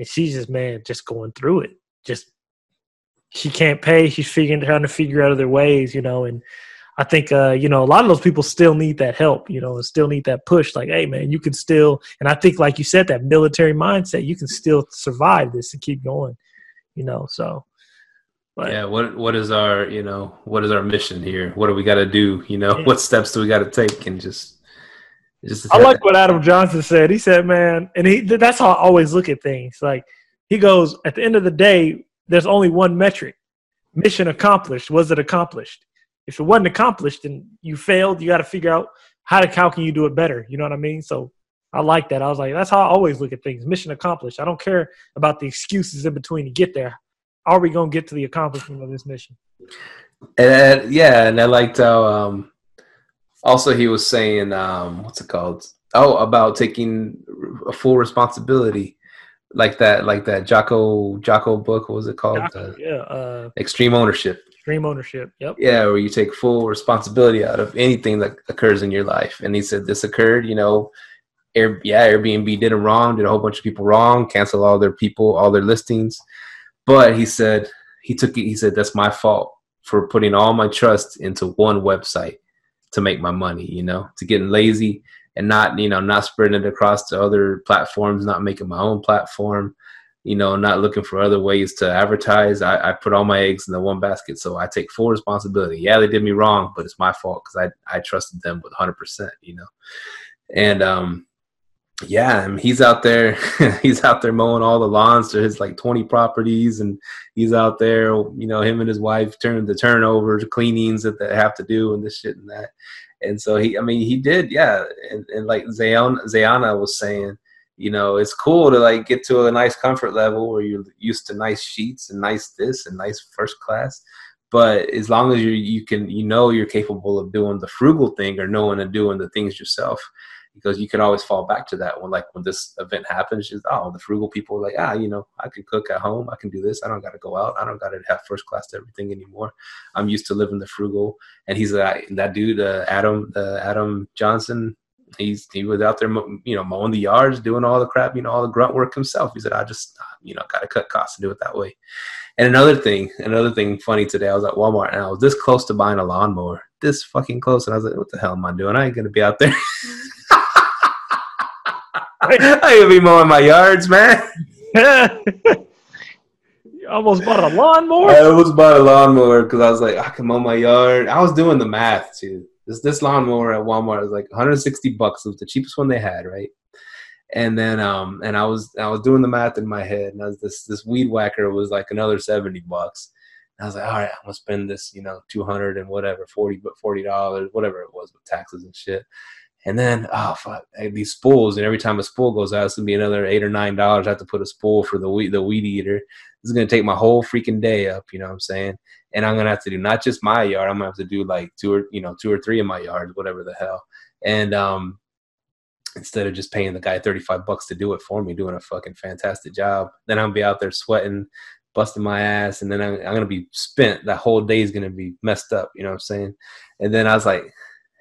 C: And she's just, man, just going through it. Just she can't pay. She's figuring trying to figure out other ways, you know. And I think uh, you know a lot of those people still need that help, you know, and still need that push. Like, hey, man, you can still. And I think, like you said, that military mindset, you can still survive this and keep going, you know. So, but
B: yeah. What what is our you know what is our mission here? What do we got to do? You know,
C: Yeah.
B: what steps do we got to take? And just just
C: I like what Adam Johnson said. He said, "Man," and he that's how I always look at things. Like he goes, at the end of the day, there's only one metric: mission accomplished. Was it accomplished? If it wasn't accomplished, and you failed. You got to figure out how to how can you do it better. You know what I mean? So I like that. I was like, that's how I always look at things: mission accomplished. I don't care about the excuses in between to get there. Are we gonna get to the accomplishment of this mission?
B: And uh, yeah, and I liked how um, also he was saying um, what's it called? Oh, about taking a full responsibility, like that, like that Jocko Jocko book. What was it called? Uh,
C: yeah, uh,
B: Extreme Ownership.
C: extreme ownership. Yep.
B: Yeah, where you take full responsibility out of anything that occurs in your life. And he said this occurred. You know, Air, yeah, Airbnb did it wrong, did a whole bunch of people wrong, Cancel all their people, all their listings. But he said he took it. He said that's my fault for putting all my trust into one website to make my money. You know, to getting lazy and not you know not spreading it across to other platforms, not making my own platform. You know, not looking for other ways to advertise. I, I put all my eggs in the one basket, so I take full responsibility. Yeah, they did me wrong, but it's my fault because I I trusted them with 100. percent You know, and um, yeah, I mean, he's out there. he's out there mowing all the lawns to his like twenty properties, and he's out there. You know, him and his wife turn the turnovers, cleanings that they have to do, and this shit and that. And so he, I mean, he did, yeah. And, and like Zeona, Zeona was saying, you know, it's cool to like get to a nice comfort level where you're used to nice sheets and nice this and nice first class. But as long as you you can you know you're capable of doing the frugal thing or knowing and doing the things yourself, because you can always fall back to that when like when this event happens, just oh the frugal people are like ah you know I can cook at home, I can do this, I don't got to go out, I don't got to have first class to everything anymore. I'm used to living the frugal, and he's like that dude uh, Adam uh, Adam Johnson he's he was out there, you know, mowing the yards, doing all the crap, you know, all the grunt work himself. He said, I just, you know, got to cut costs and do it that way. And another thing, another thing funny today, I was at Walmart and I was this close to buying a lawnmower, this fucking close, and I was like, what the hell am I doing? I ain't gonna be out there. I gonna be mowing my yards, man.
C: you almost bought a lawnmower.
B: I almost bought a lawnmower because I was like, I can mow my yard. I was doing the math too this this lawnmower at Walmart was like 160 bucks. It was the cheapest one they had, right? And then um and I was I was doing the math in my head, and I was this this weed whacker was like another 70 bucks. And I was like, all right, I'm gonna spend this, you know, 200 and whatever, 40 but 40 dollars, whatever it was with taxes and shit. And then, oh fuck, these spools, and every time a spool goes out, it's gonna be another eight or nine dollars. I have to put a spool for the weed, the weed eater. This is gonna take my whole freaking day up. You know what I'm saying? and I'm gonna have to do not just my yard. I'm gonna have to do like two or you know two or three of my yards, whatever the hell. And um, instead of just paying the guy 35 bucks to do it for me, doing a fucking fantastic job, then I'm gonna be out there sweating, busting my ass, and then I'm, I'm gonna be spent. That whole day is gonna be messed up. You know what I'm saying? And then I was like,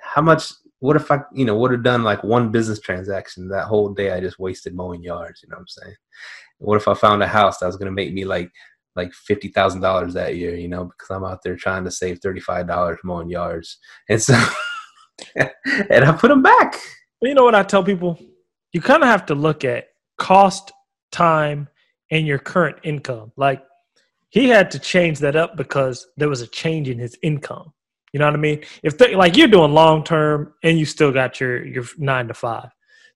B: how much? What if I, you know, would have done like one business transaction that whole day? I just wasted mowing yards. You know what I'm saying? What if I found a house that was gonna make me like like fifty thousand dollars that year, you know, because I'm out there trying to save thirty five dollars mowing yards, and so and I put them back.
C: You know what I tell people? You kind of have to look at cost, time, and your current income. Like he had to change that up because there was a change in his income. You know what I mean? If they, like you're doing long term and you still got your your nine to five,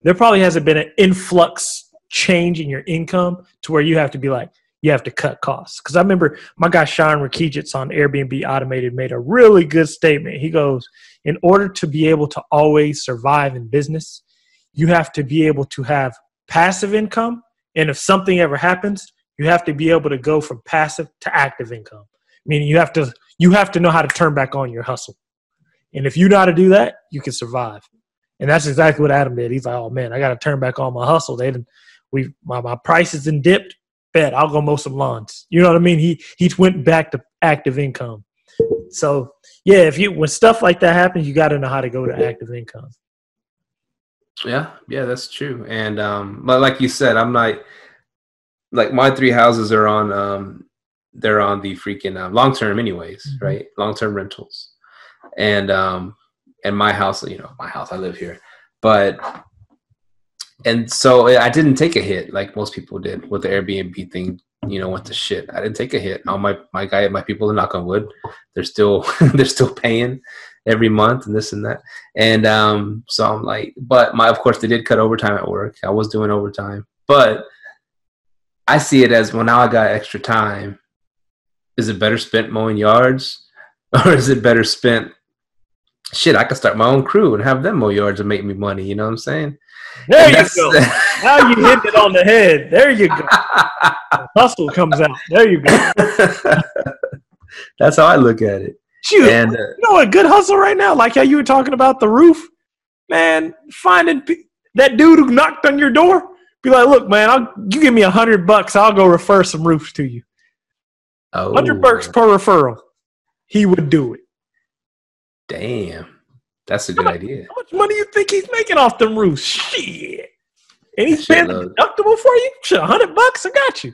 C: there probably hasn't been an influx change in your income to where you have to be like, you have to cut costs. Because I remember my guy Sean Rakidzich on Airbnb Automated made a really good statement. He goes, in order to be able to always survive in business, you have to be able to have passive income. And if something ever happens, you have to be able to go from passive to active income. Meaning you have to you have to know how to turn back on your hustle. And if you know how to do that, you can survive. And that's exactly what Adam did. He's like, oh man, I got to turn back on my hustle. They didn't, we my, my prices and dipped bet I'll go mow some lawns. You know what I mean? He he went back to active income. So yeah, if you when stuff like that happens, you got to know how to go to active income.
B: Yeah, yeah, that's true. And um, but like you said, I'm not like my three houses are on um, they're on the freaking uh, long term anyways, mm-hmm. right? Long term rentals, and um, and my house, you know, my house, I live here, but and so I didn't take a hit like most people did with the Airbnb thing. You know, went to shit. I didn't take a hit. All my my guy, my people, are knock on wood, they're still they're still paying every month and this and that. And um, so I'm like, but my of course they did cut overtime at work. I was doing overtime, but I see it as well. Now I got extra time. Is it better spent mowing yards, or is it better spent? Shit, I could start my own crew and have them mow yards and make me money. You know what I'm saying?
C: There you go. now you hit it on the head. There you go. hustle comes out. There you go.
B: That's how I look at it.
C: Shoot, and, uh, you know what? Good hustle right now. Like how you were talking about the roof, man. Finding that dude who knocked on your door. Be like, look, man. I'll you give me a hundred bucks. I'll go refer some roofs to you. Oh, hundred bucks per referral. He would do it.
B: Damn. That's a good
C: how
B: idea.
C: How much money you think he's making off them roofs? Shit. And he's paying the deductible for you? Shit, a hundred bucks, I got you.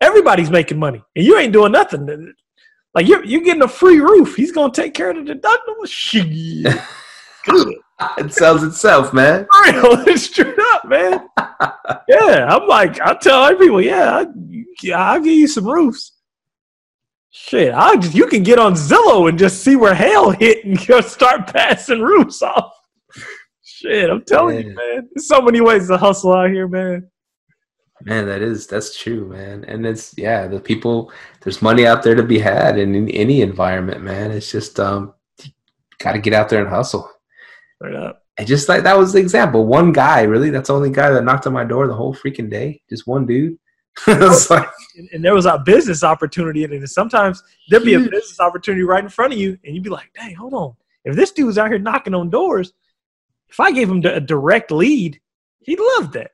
C: Everybody's making money. And you ain't doing nothing. Like you're you're getting a free roof. He's gonna take care of the deductible. Shit.
B: Good. it sells itself, man.
C: Real, it's straight up, man. yeah, I'm like, I tell people, yeah, I, I'll give you some roofs. Shit, I just you can get on Zillow and just see where hail hit and go start passing roofs off. Shit, I'm telling you, man. There's so many ways to hustle out here, man.
B: Man, that is that's true, man. And it's yeah, the people there's money out there to be had in, in any environment, man. It's just um got to get out there and hustle.
C: Straight up.
B: And just like that was the example, one guy, really, that's the only guy that knocked on my door the whole freaking day. Just one dude. like,
C: And, and there was a business opportunity in it. And sometimes there'd be a business opportunity right in front of you, and you'd be like, dang, hold on. If this dude's out here knocking on doors, if I gave him a direct lead, he'd love that.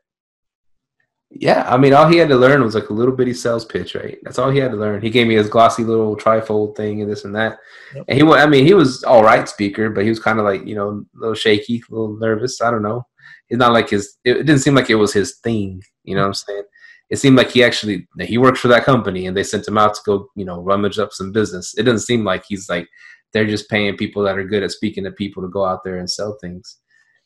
B: yeah, I mean, all he had to learn was like a little bitty sales pitch, right? That's all he had to learn. He gave me his glossy little trifold thing and this and that.
C: Yep.
B: And he, I mean, he was all right speaker, but he was kind of like, you know, a little shaky, a little nervous. I don't know. It's not like his. It didn't seem like it was his thing. You know mm-hmm. what I'm saying? It seemed like he actually he works for that company, and they sent him out to go, you know, rummage up some business. It doesn't seem like he's like they're just paying people that are good at speaking to people to go out there and sell things.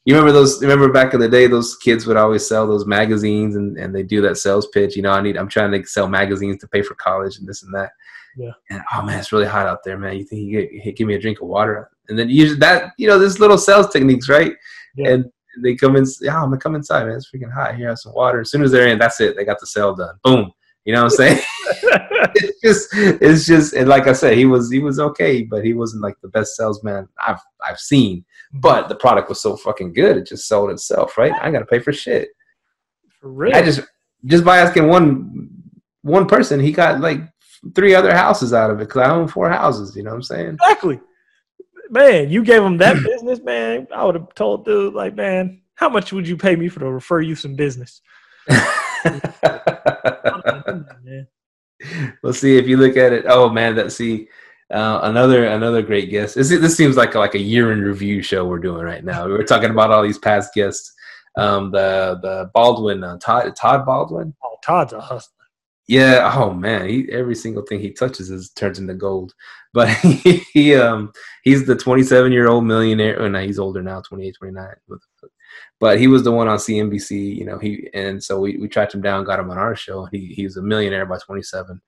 B: You remember those? Remember back in the day, those kids would always sell those magazines, and, and they do that sales pitch. You know, I need, I'm trying to sell magazines to pay for college and this and that.
C: Yeah.
B: And oh man, it's really hot out there, man. You think you get, hey, give me a drink of water, and then use that. You know, there's little sales techniques, right?
C: Yeah.
B: And they come in. Yeah, I'm gonna come inside, man. It's freaking hot. Here, have some water. As soon as they're in, that's it. They got the sale done. Boom. You know what I'm saying? it's just, it's just, and like I said, he was, he was okay, but he wasn't like the best salesman I've, I've seen. But the product was so fucking good, it just sold itself, right? I gotta pay for shit.
C: For real.
B: I just, just by asking one, one person, he got like three other houses out of it because I own four houses. You know what I'm saying?
C: exactly. Man, you gave him that business, man. I would have told dude, like, man, how much would you pay me for to refer you some business?
B: Well, see if you look at it. Oh man, that see uh, another another great guest. This this seems like like a year in review show we're doing right now. We're talking about all these past guests. Um, the the Baldwin uh, Todd Todd Baldwin.
C: Oh, Todd's a hustler.
B: Yeah. Oh man, he every single thing he touches is turns into gold. But he, he um he's the 27 year old millionaire. Oh, no, he's older now, 28, 29. But he was the one on CNBC. You know he and so we we tracked him down, got him on our show. He he's a millionaire by 27,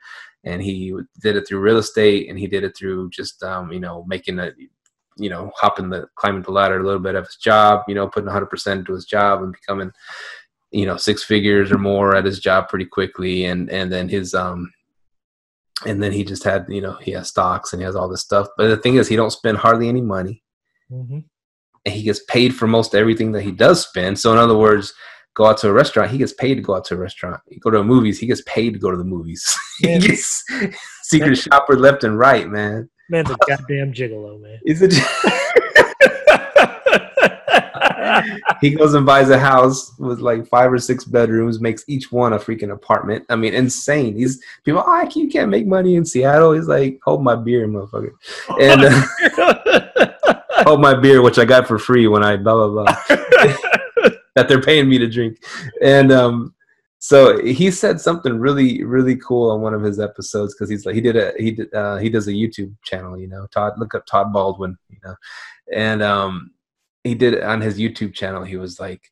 B: and he did it through real estate, and he did it through just um you know making a you know hopping the climbing the ladder a little bit of his job. You know putting 100 percent into his job and becoming you know six figures or more at his job pretty quickly. And and then his um and then he just had you know he has stocks and he has all this stuff. But the thing is he don't spend hardly any money.
C: Mm-hmm.
B: and he gets paid for most everything that he does spend. So in other words go out to a restaurant he gets paid to go out to a restaurant. You go to the movies he gets paid to go to the movies. He gets secret shopper left and right man.
C: Man's a goddamn gigolo, man.
B: is a he goes and buys a house with like five or six bedrooms, makes each one a freaking apartment. I mean, insane. He's people, oh, you can't make money in Seattle. He's like, hold my beer, motherfucker, and uh, hold my beer, which I got for free when I blah blah blah that they're paying me to drink, and um. So he said something really, really cool on one of his episodes because he's like he did a he did uh, he does a YouTube channel, you know. Todd, look up Todd Baldwin, you know, and um, he did it on his YouTube channel. He was like,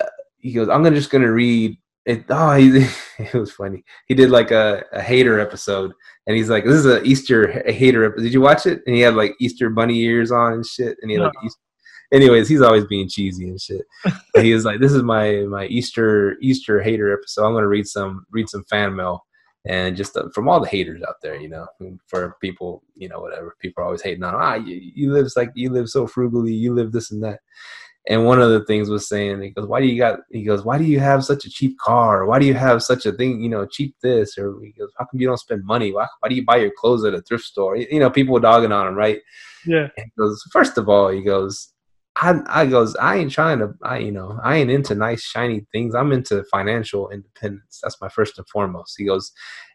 B: uh, he goes, I'm gonna just gonna read it. Oh, he, it was funny. He did like a, a hater episode, and he's like, this is an Easter hater. ep- Did you watch it? And he had like Easter bunny ears on and shit, and he had like Easter. Anyways, he's always being cheesy and shit. He was like, "This is my my Easter Easter hater episode. I'm gonna read some read some fan mail and just uh, from all the haters out there, you know, for people, you know, whatever people are always hating on. Ah, you, you live like you live so frugally, you live this and that. And one of the things was saying, he goes, "Why do you got?" He goes, "Why do you have such a cheap car? Why do you have such a thing? You know, cheap this?" Or he goes, "How come you don't spend money? Why, why do you buy your clothes at a thrift store?" You know, people were dogging on him, right?
C: yeah.
B: And he goes, first of all, he goes, I, I goes, I ain't trying to, I, you know, I ain't into nice shiny things. I'm into financial independence. That's my first and foremost. He goes,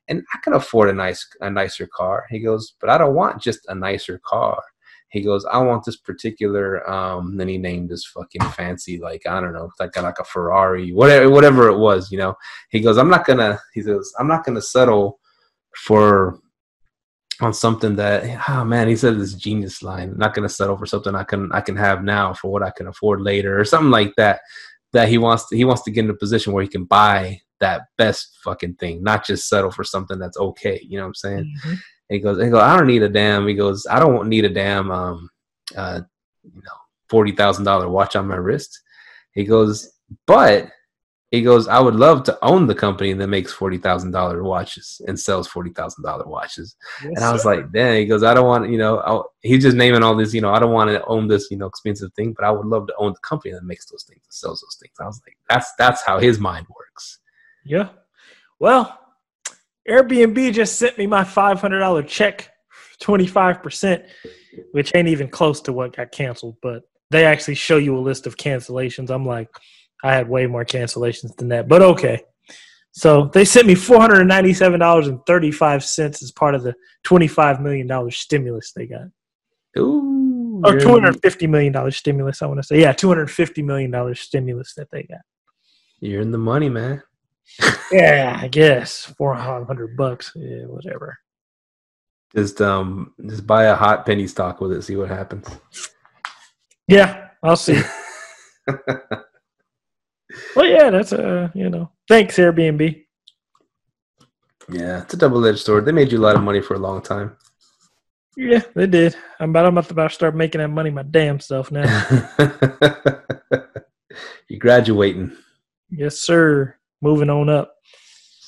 B: and I can afford a nice, a nicer car. He goes, but I don't want just a nicer car. He goes, I want this particular. Um, then he named this fucking fancy, like I don't know, like like a Ferrari, whatever, whatever it was. You know, he goes, I'm not gonna. He goes, I'm not gonna settle for on something that oh man he said this genius line I'm not going to settle for something i can i can have now for what i can afford later or something like that that he wants to he wants to get in a position where he can buy that best fucking thing not just settle for something that's okay you know what i'm saying
C: Mhm.
B: he goes he goes i don't need a damn he goes i don't need a damn um uh you know forty thousand dollar watch on my wrist. He goes, but he goes, I would love to own the company that makes forty thousand dollar watches and sells forty thousand dollar watches.
C: Yes,
B: and I was
C: sir.
B: like, dang. He goes, I don't want, you know, I, he's just naming all this, you know, I don't want to own this, you know, expensive thing, but I would love to own the company that makes those things and sells those things. I was like, that's that's how his mind works.
C: Yeah. Well, Airbnb just sent me my five hundred dollar check, twenty five percent, which ain't even close to what got canceled. But they actually show you a list of cancellations. I'm like, I had way more cancellations than that, but okay. So they sent me four hundred and ninety seven dollars and thirty five cents as part of the twenty five million dollar stimulus they got,
B: Ooh,
C: or two hundred fifty million dollar stimulus. I want to say, yeah, two hundred fifty million dollar stimulus that they got.
B: You're in the money, man.
C: Yeah, I guess four hundred bucks. Yeah, whatever.
B: Just um, just buy a hot penny stock with it. See what happens.
C: Yeah, I'll see. well, yeah, that's uh, you know, thanks Airbnb.
B: Yeah, it's a double-edged sword. They made you a lot of money for a long time.
C: Yeah, they did. I'm about, I'm about to start making that money my damn self now.
B: You're graduating.
C: yes, sir. Moving on up.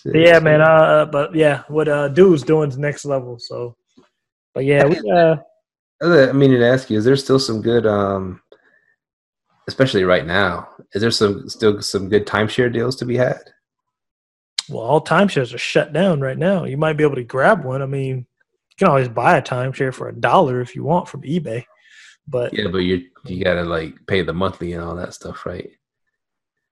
C: Yeah, man. Uh, but yeah, what uh, dude's doing is next level. So, but yeah, we uh,
B: I mean to ask you, is there still some good, um, especially right now? Is there some still some good timeshare deals to be had?
C: well, all timeshares are shut down right now. You might be able to grab one. I mean, you can always buy a timeshare for a dollar if you want from eBay. But
B: Yeah, but you you gotta like pay the monthly and all that stuff, right?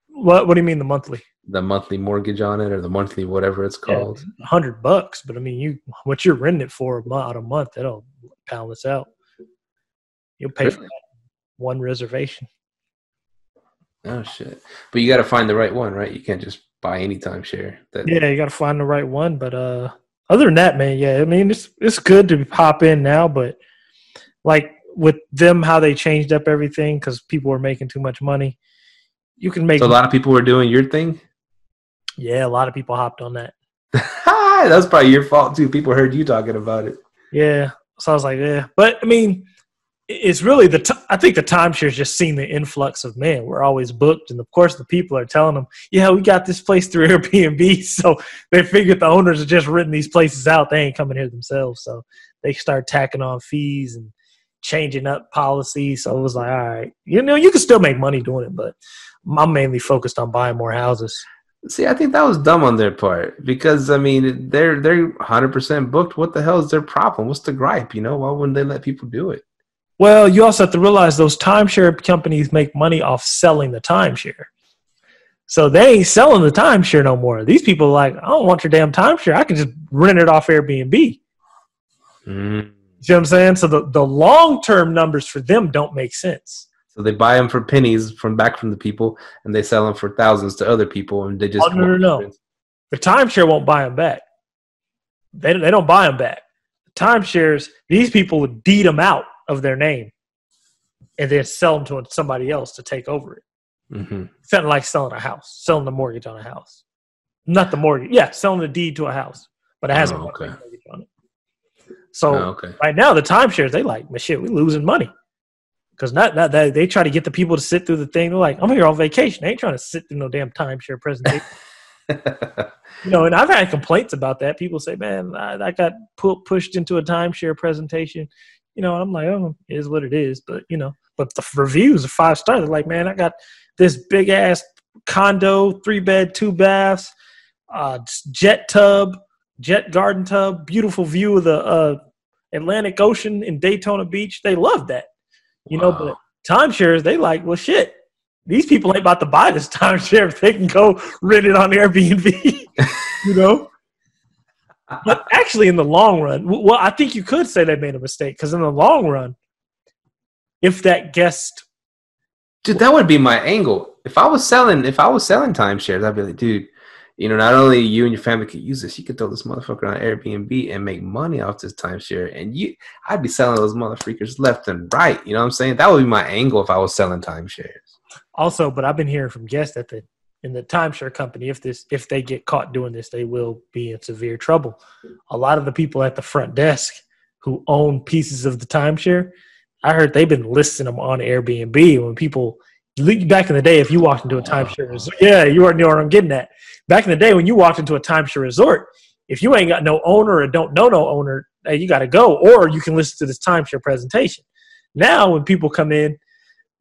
C: what what do you mean the monthly?
B: The monthly mortgage on it or the monthly whatever it's called.
C: a hundred bucks, but I mean, you what you're renting it for a month, out a month, that'll balance out. You'll pay for
B: Really?
C: that one reservation.
B: Oh shit! But you got to find the right one, right? You can't just buy any timeshare. That
C: Yeah, you got to find the right one. But uh, other than that, man, yeah, I mean, it's it's good to pop in now, but like with them, how they changed up everything because people were making too much money. You can make
B: So a lot of people were doing your thing.
C: yeah, a lot of people hopped on that.
B: That's probably your fault too. People heard you talking about it.
C: Yeah. So I was like, yeah. But I mean, it's really the, t- I think the timeshare's just seen the influx of man. We're always booked. And of course, the people are telling them, yeah, we got this place through Airbnb. So they figured the owners have just written these places out. They ain't coming here themselves. So they start tacking on fees and changing up policies. So it was like, all right, you know, you can still make money doing it, but I'm mainly focused on buying more houses.
B: See, I think that was dumb on their part because I mean they're they're hundred percent booked. What the hell is their problem? What's the gripe? You know, why wouldn't they let people do it?
C: Well, you also have to realize those timeshare companies make money off selling the timeshare. So they ain't selling the timeshare no more. These people are like, I don't want your damn timeshare. I can just rent it off Airbnb.
B: Mm.
C: You see what I'm saying? So the, the long term numbers for them don't make sense.
B: So they buy them for pennies from back from the people, and they sell them for thousands to other people, and they just
C: Oh, no, no, no. The timeshare won't buy them back. They, they don't buy them back. The timeshares, these people would deed them out of their name and then sell them to somebody else to take over it. Mm-hmm. Not like selling a house, selling the mortgage on a house. Not the mortgage. Yeah, selling the deed to a house, but it has
B: Oh,
C: a
B: okay.
C: mortgage on it. So
B: Oh, okay.
C: right now, the timeshares, they like, man, shit, we losing money. Because not, not that they try to get the people to sit through the thing. They're like, I'm here on vacation. They ain't trying to sit through no damn timeshare presentation. you know, and I've had complaints about that. People say, man, I, I got pu- pushed into a timeshare presentation. You know, I'm like, oh, it is what it is. But, you know, but the reviews are five stars. They're like, man, I got this big ass condo, three bed, two baths, uh, jet tub, jet garden tub, beautiful view of the uh, Atlantic Ocean in Daytona Beach. They love that. You know,
B: Wow.
C: but timeshares, they like, well, shit. These people ain't about to buy this timeshare if they can go rent it on Airbnb. you know, but actually, in the long run, well, I think you could say they made a mistake because in the long run, if that guest,
B: Dude, that would be my angle. If I was selling, if I was selling timeshares, I'd be like, dude, you know, not only you and your family could use this, you could throw this motherfucker on Airbnb and make money off this timeshare, and you, I'd be selling those motherfuckers left and right. You know what I'm saying? That would be my angle if I was selling timeshares.
C: also, but I've been hearing from guests that the in the timeshare company, if this if they get caught doing this, they will be in severe trouble. A lot of the people at the front desk who own pieces of the timeshare, I heard they've been listing them on Airbnb when people back in the day, if you walked into a timeshare resort, yeah, you already know what I'm getting at. Back in the day, when you walked into a timeshare resort, if you ain't got no owner or don't know no owner, hey, you got to go, or you can listen to this timeshare presentation. Now, when people come in,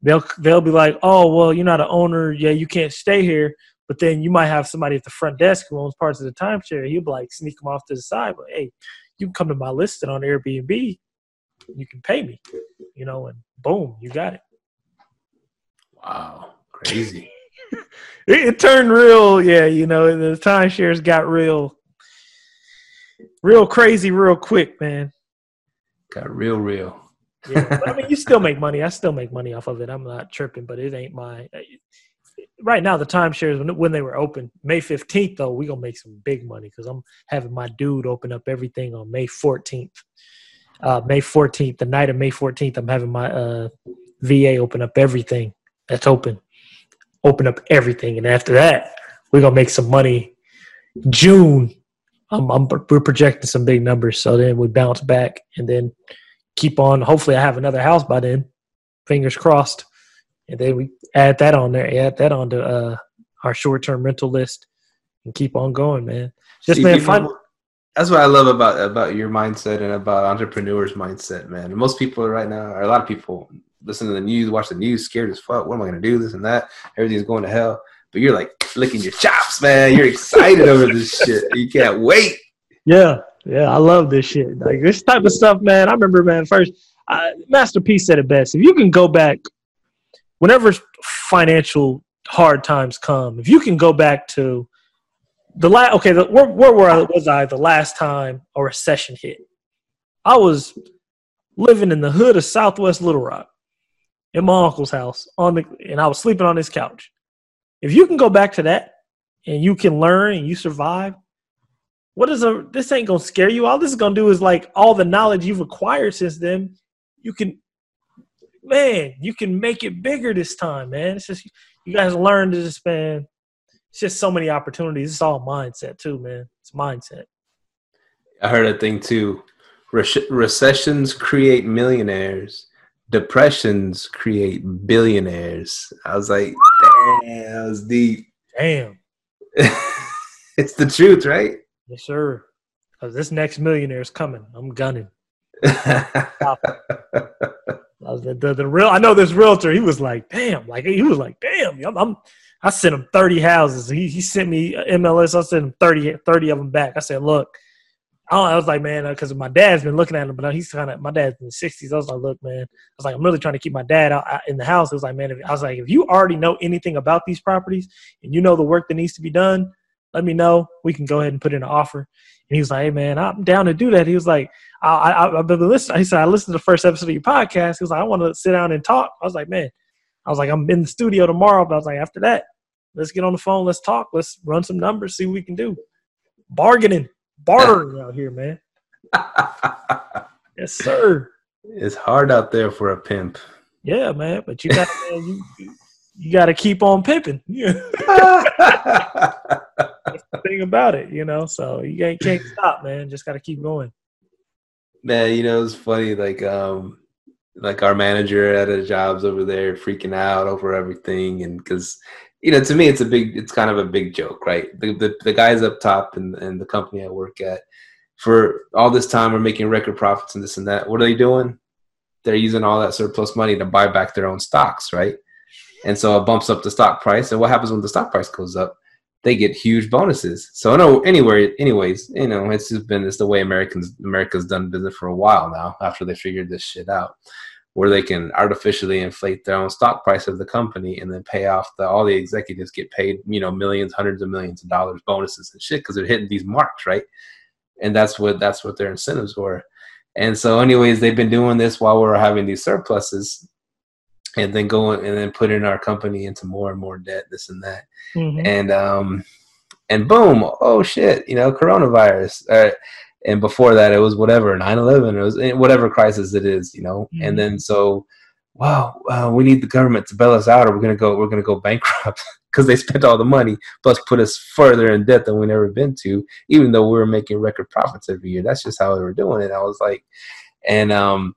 C: they'll they'll be like, "Oh, well, you're not an owner. Yeah, you can't stay here." But then you might have somebody at the front desk who owns parts of the timeshare. He'll be like, sneak them off to the side. But hey, you can come to my listing on Airbnb. You can pay me, you know, and boom, you got it.
B: Wow, crazy.
C: it, it, turned real, yeah. You know, the timeshares got real, real crazy, real quick, man.
B: Got real, real.
C: Yeah, but, I mean, you still make money. I still make money off of it. I'm not tripping, but it ain't my. Right now, the timeshares when when they were open, May 15th though, we gonna make some big money because I'm having my dude open up everything on May 14th. Uh, May 14th, the night of May 14th, I'm having my uh, VA open up everything that's open. Open up everything, and after that, we're gonna make some money. June, I'm, I'm, we're projecting some big numbers, so then we bounce back and then keep on. Hopefully, I have another house by then. Fingers crossed, and then we add that on there. Add that on to uh, our short-term rental list, and keep on going, man. Just See, man, find.
B: That's what I love about about your mindset and about entrepreneurs' mindset, man. most people right now, or a lot of people, listen to the news, watch the news, scared as fuck. What am I gonna do? This and that. Everything's going to hell. But you're like licking your chops, man. You're excited over this shit. You can't wait.
C: Yeah, yeah, I love this shit. Like this type of stuff, man. I remember, man. First, uh, Master said it best. If you can go back, whenever financial hard times come, if you can go back to the last, okay, the, where, where was I the last time a recession hit? I was living in the hood of Southwest Little Rock in my uncle's house on the and I was sleeping on his couch. If you can go back to that and you can learn and you survive, what is a this ain't gonna scare you. All this is gonna do is like all the knowledge you've acquired since then, you can man, you can make it bigger this time, man. It's just you guys learn to just man, it's just so many opportunities. It's all mindset too, man. It's mindset.
B: I heard a thing too. recessions create millionaires depressions create billionaires. I was like, damn, that was deep.
C: Damn.
B: it's the truth, right?
C: Yes, sir. Because this next millionaire is coming. I'm gunning. the, the, the, real I know this realtor, he was like, damn, like he was like, damn, I'm, I'm I sent him 30 houses. He, he sent me MLS. I sent him 30, 30 of them back. I said, look, I, was like, man, because uh, my dad's been looking at him, but he's kind of my dad's in the sixties. I was like, look, man, I was like, I'm really trying to keep my dad out, out in the house. It was like, man, I was like, if you already know anything about these properties and you know the work that needs to be done, let me know. We can go ahead and put in an offer. And he was like, hey, man, I'm down to do that. He was like, I, I, I've been listening. He said, I listened to the first episode of your podcast. He was like, I want to sit down and talk. I was like, man, I was like, I'm in the studio tomorrow, but I was like, after that, let's get on the phone, let's talk, let's run some numbers, see what we can do. Bargaining, bartering out here, man. yes, sir.
B: It's hard out there for a pimp.
C: Yeah, man, but you got you, you got to keep on pimping. Yeah. The thing about it, you know. So you can't, can't stop, man. Just got to keep going.
B: Man, you know it's funny. Like, um, like our manager at a jobs over there freaking out over everything, and because you know, to me, it's a big, it's kind of a big joke, right? The the, the guys up top and and the company I work at for all this time we're making record profits and this and that. What are they doing? They're using all that surplus money to buy back their own stocks, right? And so it bumps up the stock price. And what happens when the stock price goes up? They get huge bonuses. So no, anyway, anyways, you know, it's just been it's the way Americans America's done business for a while now. After they figured this shit out, where they can artificially inflate their own stock price of the company and then pay off the all the executives get paid, you know, millions, hundreds of millions of dollars bonuses and shit because they're hitting these marks, right? and that's what that's what their incentives were. And so, anyways, they've been doing this while we are having these surpluses, and then going and then putting our company into more and more debt, this and that, mm-hmm. and um, and boom, oh shit, you know, coronavirus. Uh, and before that, it was whatever 9/11, it was eh, whatever crisis it is, you know. Mm-hmm. And then so, wow, uh, we need the government to bail us out, or we're gonna go, we're gonna go bankrupt because they spent all the money, plus put us further in debt than we never been to, even though we were making record profits every year. That's just how they were doing it. I was like, and um,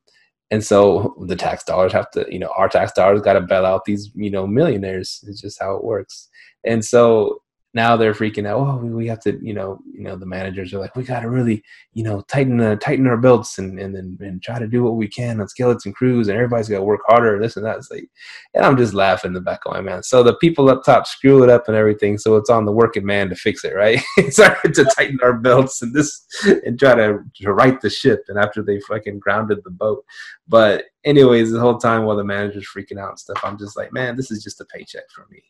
B: And so the tax dollars have to, you know, our tax dollars got to bail out these, you know, millionaires. It's just how it works. And so now they're freaking out. Oh, we have to, you know, you know, the managers are like, we got to really, you know, tighten uh, tighten our belts and and, then, and try to do what we can on skeleton crews, and everybody's got to work harder. and This and that. It's like, and I'm just laughing in the back of my man. So the people up top screw it up and everything. So it's on the working man to fix it, right? it's our, to tighten our belts and this and try to to right the ship. And after they fucking grounded the boat, but anyways, the whole time while the manager's freaking out and stuff, I'm just like, man, this is just a paycheck for me.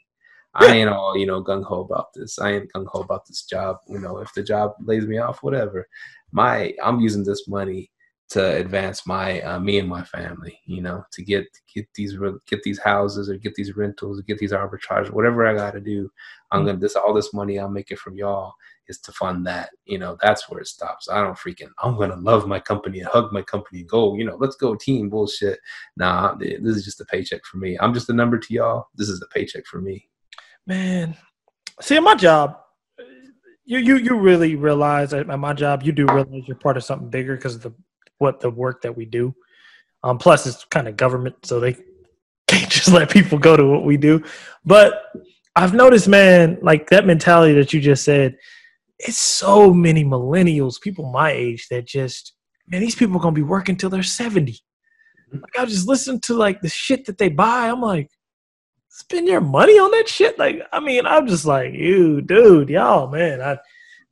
B: I ain't all you know gung ho about this. I ain't gung ho about this job. You know, if the job lays me off, whatever. My I'm using this money to advance my uh, me and my family. You know, to get get these get these houses or get these rentals, get these arbitrage, whatever I got to do. I'm gonna this all this money I'm making from y'all is to fund that. You know, that's where it stops. I don't freaking. I'm gonna love my company and hug my company and go. You know, let's go team bullshit. Nah, this is just a paycheck for me. I'm just a number to y'all. This is a paycheck for me.
C: Man, see, in my job, you you you really realize at my job, you do realize you're part of something bigger because of the what the work that we do. Um, plus, it's kind of government, so they can't just let people go to what we do. But I've noticed, man, like that mentality that you just said. It's so many millennials, people my age, that just man, these people are gonna be working till they're seventy. Mm-hmm. Like I just listen to like the shit that they buy. I'm like, spend your money on that shit? Like, I mean, I'm just like, you, dude, y'all, man, I,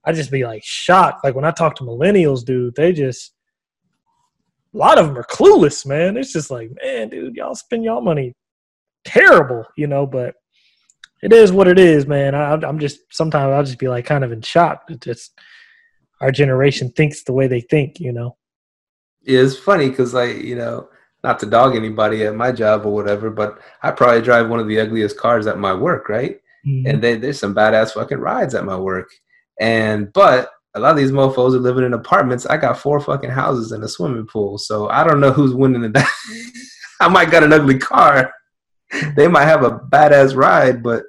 C: I just be like shocked. Like when I talk to millennials, dude, they just, a lot of them are clueless, man. It's just like, man, dude, y'all spend y'all money terrible, you know. But it is what it is, man. I, I'm just sometimes I'll just be like kind of in shock. It's just our generation thinks the way they think, you know.
B: Yeah, it's funny because like you know not to dog anybody at my job or whatever, but I probably drive one of the ugliest cars at my work, right? Mm-hmm. And they, there's some badass fucking rides at my work. And but a lot of these mofos are living in apartments. I got four fucking houses and a swimming pool, so I don't know who's winning the. I might got an ugly car. They might have a badass ride, but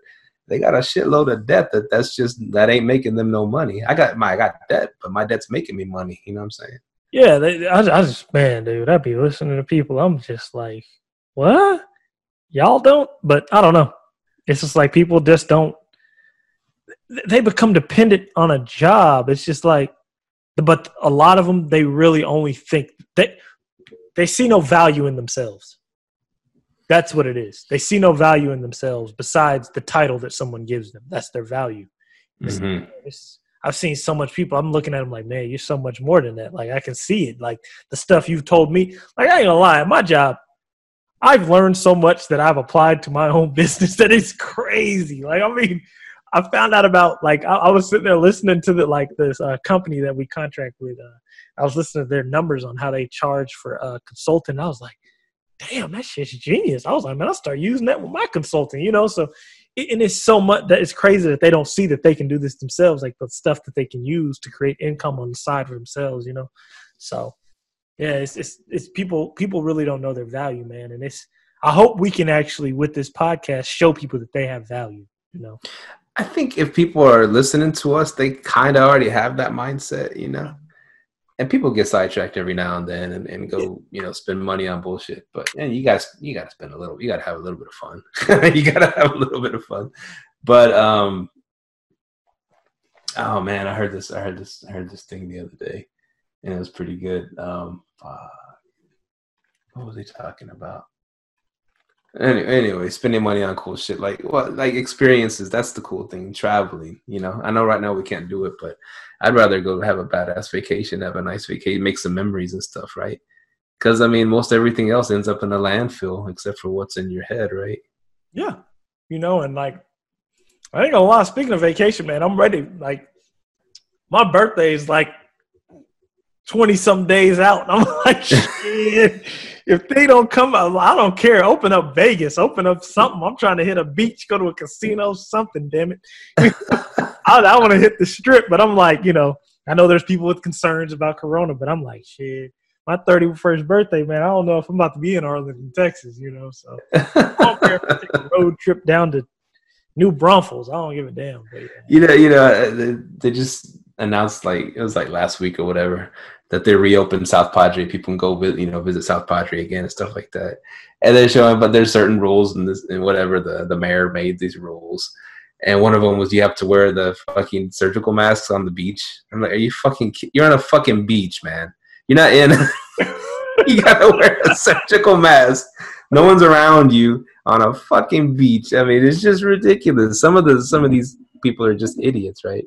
B: they got a shitload of debt that that's just that ain't making them no money. I got my I got debt, but my debt's making me money. You know what I'm saying?
C: Yeah, they, I, I just man, dude, I'd be listening to people. I'm just like, what? Y'all don't, but I don't know. It's just like people just don't. They become dependent on a job. It's just like, but a lot of them, they really only think they they see no value in themselves. That's what it is. They see no value in themselves besides the title that someone gives them. That's their value. It's, mm-hmm. it's, I've seen so much people. I'm looking at them like, man, you're so much more than that. Like I can see it. Like the stuff you've told me. Like I ain't gonna lie, my job, I've learned so much that I've applied to my own business that it's crazy. Like I mean, I found out about like I, I was sitting there listening to the like this uh, company that we contract with. Uh, I was listening to their numbers on how they charge for a uh, consultant. I was like, damn, that shit's genius. I was like, man, I'll start using that with my consulting. You know, so and it's so much that it's crazy that they don't see that they can do this themselves, like the stuff that they can use to create income on the side for themselves, you know. So, yeah, it's it's it's people people really don't know their value, man, and it's. I hope we can actually with this podcast show people that they have value, you know.
B: I think if people are listening to us, they kind of already have that mindset, you know and people get sidetracked every now and then and, and go you know spend money on bullshit but and you guys you gotta spend a little you gotta have a little bit of fun. You gotta have a little bit of fun. But um oh man i heard this i heard this i heard this thing the other day and it was pretty good. Um uh, what was he talking about Anyway, anyway, spending money on cool shit like what like experiences. That's the cool thing. Traveling, you know. I know right now we can't do it, but I'd rather go have a badass vacation, have a nice vacation, make some memories and stuff, right? Because I mean, most everything else ends up in a landfill except for what's in your head, right?
C: Yeah, you know, and like I ain't gonna lie. Speaking of vacation, man, I'm ready. Like my birthday is like twenty some days out. And I'm like, shit if they don't come out, I don't care. Open up Vegas, open up something. I'm trying to hit a beach, go to a casino, something. Damn it, I, I want to hit the strip, but I'm like, you know, I know there's people with concerns about Corona, but I'm like, shit. My 31st birthday, man. I don't know if I'm about to be in Arlington, Texas. You know, so I don't care if I take a road trip down to New Braunfels. I don't give a damn. But,
B: yeah. You know, you know, uh, they, they just announced like it was like last week or whatever that they reopened South Padre. People can go visit, you know, visit South Padre again and stuff like that. And they're showing, but there's certain rules and this and whatever the the mayor made these rules. And one of them was you have to wear the fucking surgical masks on the beach. I'm like, are you fucking? You're on a fucking beach, man. You're not in. you gotta wear a surgical mask. No one's around you on a fucking beach. I mean, it's just ridiculous. Some of the some of these people are just idiots, right?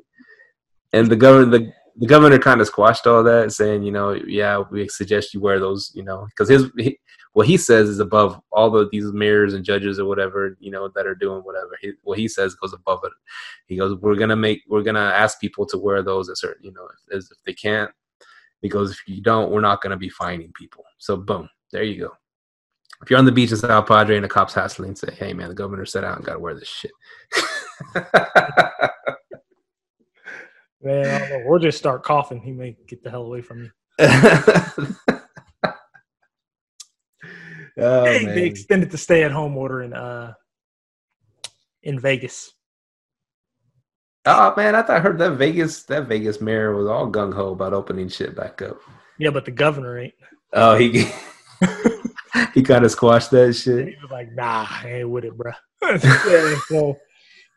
B: And the governor, the the governor kind of squashed all that, saying, you know, yeah, we suggest you wear those, you know, because his he, what he says is above all the these mayors and judges or whatever, you know, that are doing whatever. He, what he says goes above it. He goes, we're gonna make, we're gonna ask people to wear those at certain, you know, as if they can't. Because if you don't, we're not gonna be finding people. So boom, there you go. If you're on the beach in South Padre and the cops hassling say, "Hey man, the governor said I don't got to wear this shit,"
C: Man. We'll just start coughing. He may get the hell away from me.
B: oh,
C: hey,
B: man.
C: they extended the stay-at-home order in uh in Vegas.
B: oh man, I thought I heard that Vegas that Vegas mayor was all gung ho about opening shit back up.
C: Yeah, but the governor ain't.
B: Oh, he he kind of squashed that shit.
C: He was like, "Nah, I ain't with it, bro." yeah, so,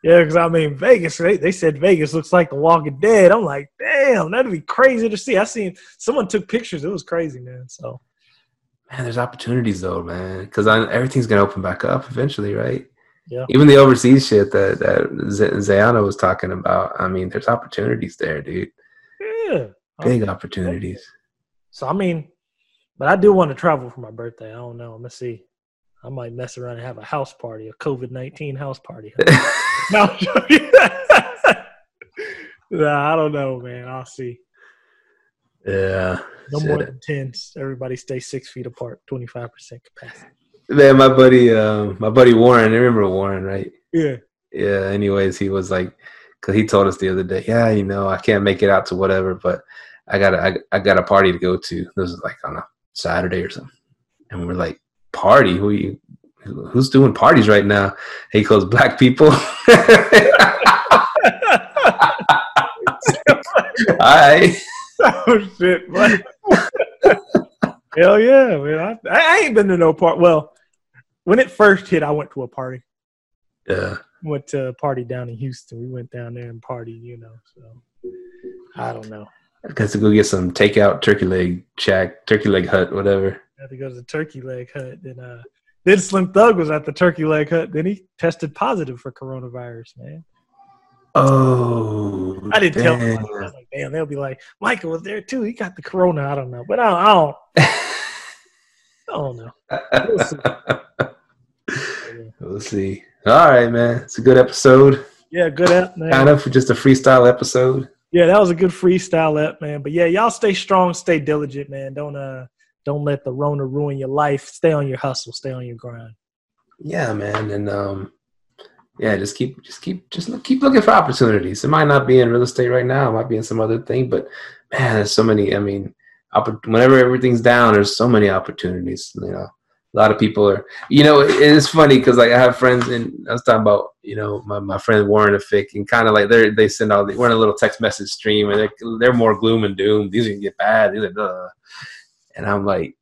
C: yeah, because I mean, Vegas. They, they said Vegas looks like The Walking Dead. I'm like, damn, that'd be crazy to see. I seen someone took pictures. It was crazy, man. So
B: Man, there's opportunities though, man, because everything's gonna open back up eventually, right?
C: Yeah.
B: Even the overseas shit that that Z- Zeona was talking about. I mean, there's opportunities there, dude.
C: yeah,
B: Big opportunities.
C: So I mean, but I do want to travel for my birthday. I don't know. I'm gonna see. I might mess around and have a house party, a COVID nineteen house party. no, nah, I don't know, man. I'll see.
B: yeah.
C: No more than ten. Everybody stay six feet apart. Twenty five percent capacity.
B: Man, my buddy, um, my buddy Warren. I remember Warren, right?
C: Yeah.
B: Yeah. Anyways, he was like, because he told us the other day, yeah, you know, I can't make it out to whatever, but I got a, I, I got a party to go to. This was like on a Saturday or something, and we're like, party? Who you? Who's doing parties right now? He goes, black people. Right.
C: oh shit! man. Hell yeah, man! I, I ain't been to no part. Well, when it first hit, I went to a party.
B: Yeah.
C: Went to a party down in Houston. We went down there and partied, you know. So I don't know.
B: I got to go get some takeout turkey leg shack, turkey leg hut, whatever.
C: I had to go to the Turkey Leg Hut. Then, uh, then Slim Thug was at the Turkey Leg Hut. Then he tested positive for coronavirus, man.
B: Oh,
C: I didn't tell
B: damn.
C: him. I was like, damn, they'll be like, Michael was there too. He got the corona. I don't know, but I don't. I don't, I don't know. We'll
B: we'll see. All right, man. It's a good episode.
C: Yeah, good app, man.
B: Kind of just a freestyle episode.
C: Yeah, that was a good freestyle app, man. But yeah, y'all stay strong, stay diligent, man. Don't uh, don't let the Rona ruin your life. Stay on your hustle. Stay on your grind.
B: Yeah, man. And um, yeah, just keep, just keep, just look, keep looking for opportunities. It might not be in real estate right now. It might be in some other thing, but man, there's so many. I mean, oppor- whenever everything's down, there's so many opportunities. You know, a lot of people are. You know, it- it's funny because like I have friends, and I was talking about you know my, my friend Warren and Fick, and kind of like they they send out we're in a little text message stream, and they're they're more gloom and doom. These are gonna get bad. These are. And I'm like.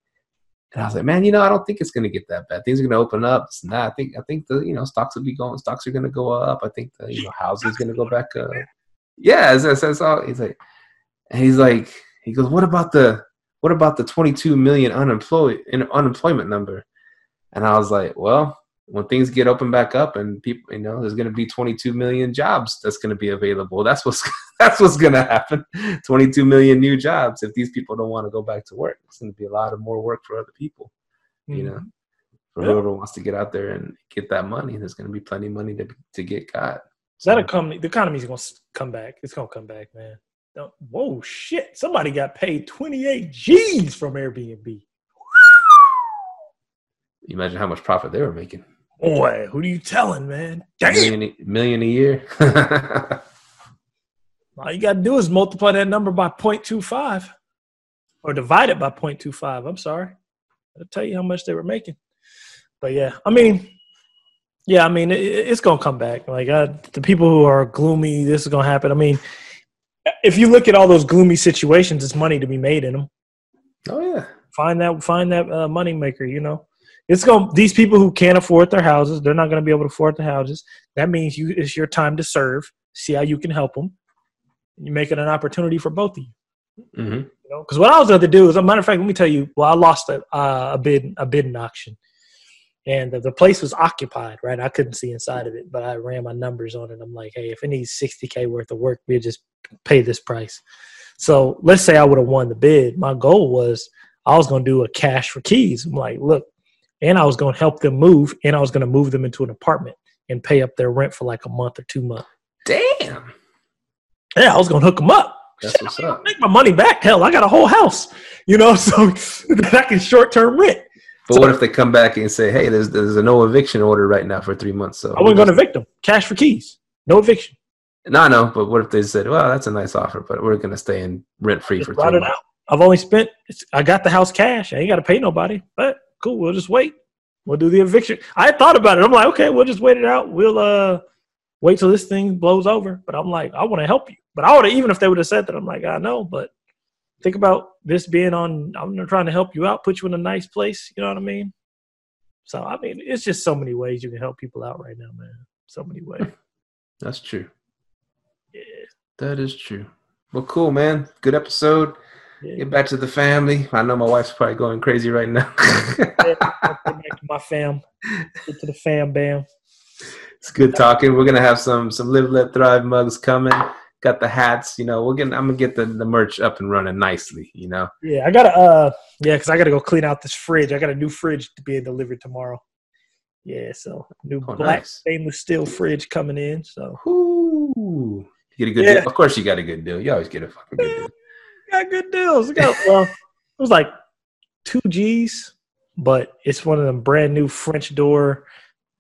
B: And I was like, man, you know, I don't think it's gonna get that bad. Things are gonna open up. It's not. I think I think the you know stocks will be going. Stocks are gonna go up. I think the you know housing is gonna go back up. Yeah, that's all. He's like, and he's like, he goes, what about the what about the 22 million unemployed in unemployment number? And I was like, well, when things get open back up and people, you know, there's gonna be 22 million jobs that's gonna be available. That's what's that's what's gonna happen. 22 million new jobs if these people don't want to go back to work. It's gonna be a lot of more work for other people. You know, mm-hmm. for
C: Yeah.
B: whoever wants to get out there and get that money, there's gonna be plenty of money to to get got.
C: So that economy, the economy's gonna come back. It's gonna come back, man. Don't, whoa, shit! Somebody got paid twenty eight G's from Airbnb.
B: You imagine how much profit they were making.
C: Boy, who are you telling, man? Damn!
B: Million, a- million a year.
C: All you gotta do is multiply that number by 0.25 or divide it by 0.25. I'm sorry. I'll tell you how much they were making. But yeah, I mean, yeah, I mean, it, it's gonna come back. Like uh, the people who are gloomy, this is gonna happen. I mean, if you look at all those gloomy situations, it's money to be made in them.
B: Oh yeah.
C: Find that find that uh, money maker. You know, it's going these people who can't afford their houses. They're not going to be able to afford the houses. That means you it's your time to serve. See how you can help them. You make it an opportunity for both of you.
B: Mm-hmm.
C: You know, because what I was going to do is, a matter of fact, let me tell you. Well, I lost a uh, a bid a bidding auction, and the, the place was occupied. Right, I couldn't see inside of it, but I ran my numbers on it. I'm like, hey, if it needs 60k worth of work, we'll just pay this price. So let's say I would have won the bid. My goal was I was going to do a cash for keys. I'm like, look, and I was going to help them move, and I was going to move them into an apartment and pay up their rent for like a month or two months.
B: Damn.
C: Yeah, I was going to hook them up.
B: That's what's up.
C: Make my money back. Hell, I got a whole house, you know, so that I can short term rent.
B: But what if they come back and say, "Hey, there's there's a no eviction order right now for three months"? So
C: I wasn't going to evict them. Cash for keys, no eviction.
B: No, no. but what if they said, "Well, that's a nice offer, but we're going to stay in rent free for
C: ride
B: three months"?
C: out. I've only spent. It's, I got the house cash. I ain't got to pay nobody. But cool, we'll just wait. We'll do the eviction. I thought about it. I'm like, okay, we'll just wait it out. We'll uh wait till this thing blows over. But I'm like, I want to help you. But I would have even if they would have said that, I'm like, I know. But think about this being on. I'm trying to help you out, put you in a nice place. You know what I mean? So I mean, it's just so many ways you can help people out right now, man. So many ways.
B: That's true.
C: Yeah.
B: That is true. Well, cool, man. Good episode.
C: Yeah.
B: Get back to the family. I know my wife's probably going crazy right now.
C: Get back to my fam. Get to the fam bam.
B: it's good talking. We're gonna have some some live let thrive mugs coming. Got the hats. You know, we're gonna I'm gonna get the, the merch up and running nicely. You know.
C: Yeah, I gotta uh yeah, because I gotta go clean out this fridge. I got a new fridge to be delivered tomorrow. Yeah, so new
B: Oh,
C: black
B: nice.
C: stainless steel fridge coming in. So
B: Ooh. You get a good
C: Yeah.
B: deal. Of course, you got a good deal. You always get a fucking good deal.
C: Got good deals. I got well, it was like two G's, but it's one of them brand new French door,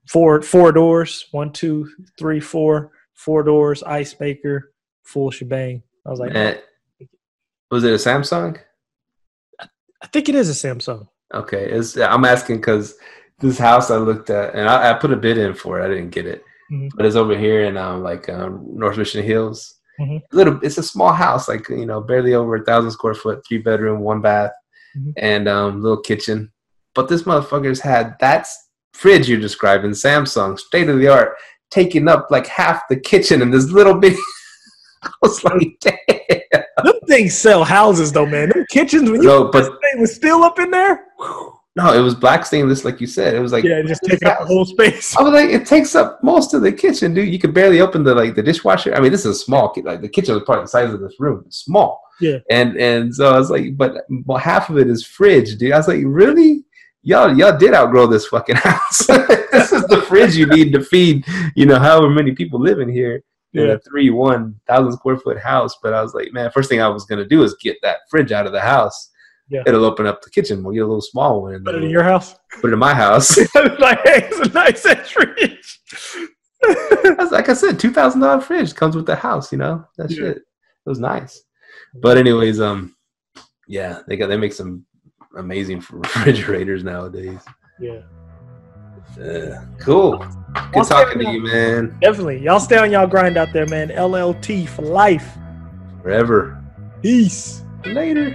C: four four doors, one, two, three, four, four doors, ice maker, full shebang. I was like,
B: Eh, was it a Samsung?
C: I think it is a Samsung.
B: Okay, it's, I'm asking because this house I looked at and I, I put a bid in for it. I didn't get it,
C: Mhm.
B: but it's over here in um, like um, North Mission Hills.
C: Mhm.
B: Little, it's a small house, like you know, barely over a thousand square foot, three bedroom, one bath,
C: Mhm.
B: and um, little kitchen. But this motherfucker's had that fridge you're describing, Samsung, state of the art, taking up like half the kitchen in this little bit. I was like, damn.
C: Them things sell houses though, man. Them kitchens when you
B: No, but
C: was still up in there. whew,
B: no, it was black stainless, like you said. It was like
C: Yeah, it
B: just
C: taking up the whole space.
B: I was like, it takes up most of the kitchen, dude. You could barely open the like the dishwasher. I mean, this is a small like the kitchen was probably the size of this room, It's small.
C: Yeah.
B: And and so I was like, but well, half of it is fridge, dude. I was like, really? Y'all y'all did outgrow this fucking house. this is the fridge you need to feed, you know, however many people live in here in a three one thousand square foot house. But I was like, man, first thing I was gonna do is get that fridge out of the house.
C: Yeah.
B: It'll open up the kitchen. We'll get a little small one
C: Put it in your house.
B: put it in my house.
C: like, hey, it's a nice ass fridge.
B: Like I said, two thousand dollar fridge comes with the house. You know that
C: Yeah.
B: shit. It was nice. But anyways, um, yeah, they got they make some amazing refrigerators nowadays.
C: yeah,
B: Yeah, cool. Good talking to you, man.
C: definitely. Y'all stay on y'all grind out there, man. LLT for life.
B: Forever.
C: Peace.
B: Later.